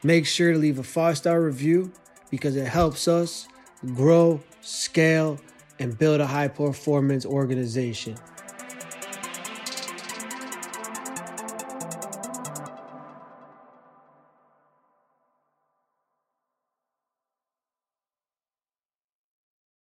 Make sure to leave a five star review because it helps us grow, scale, and build a high performance organization.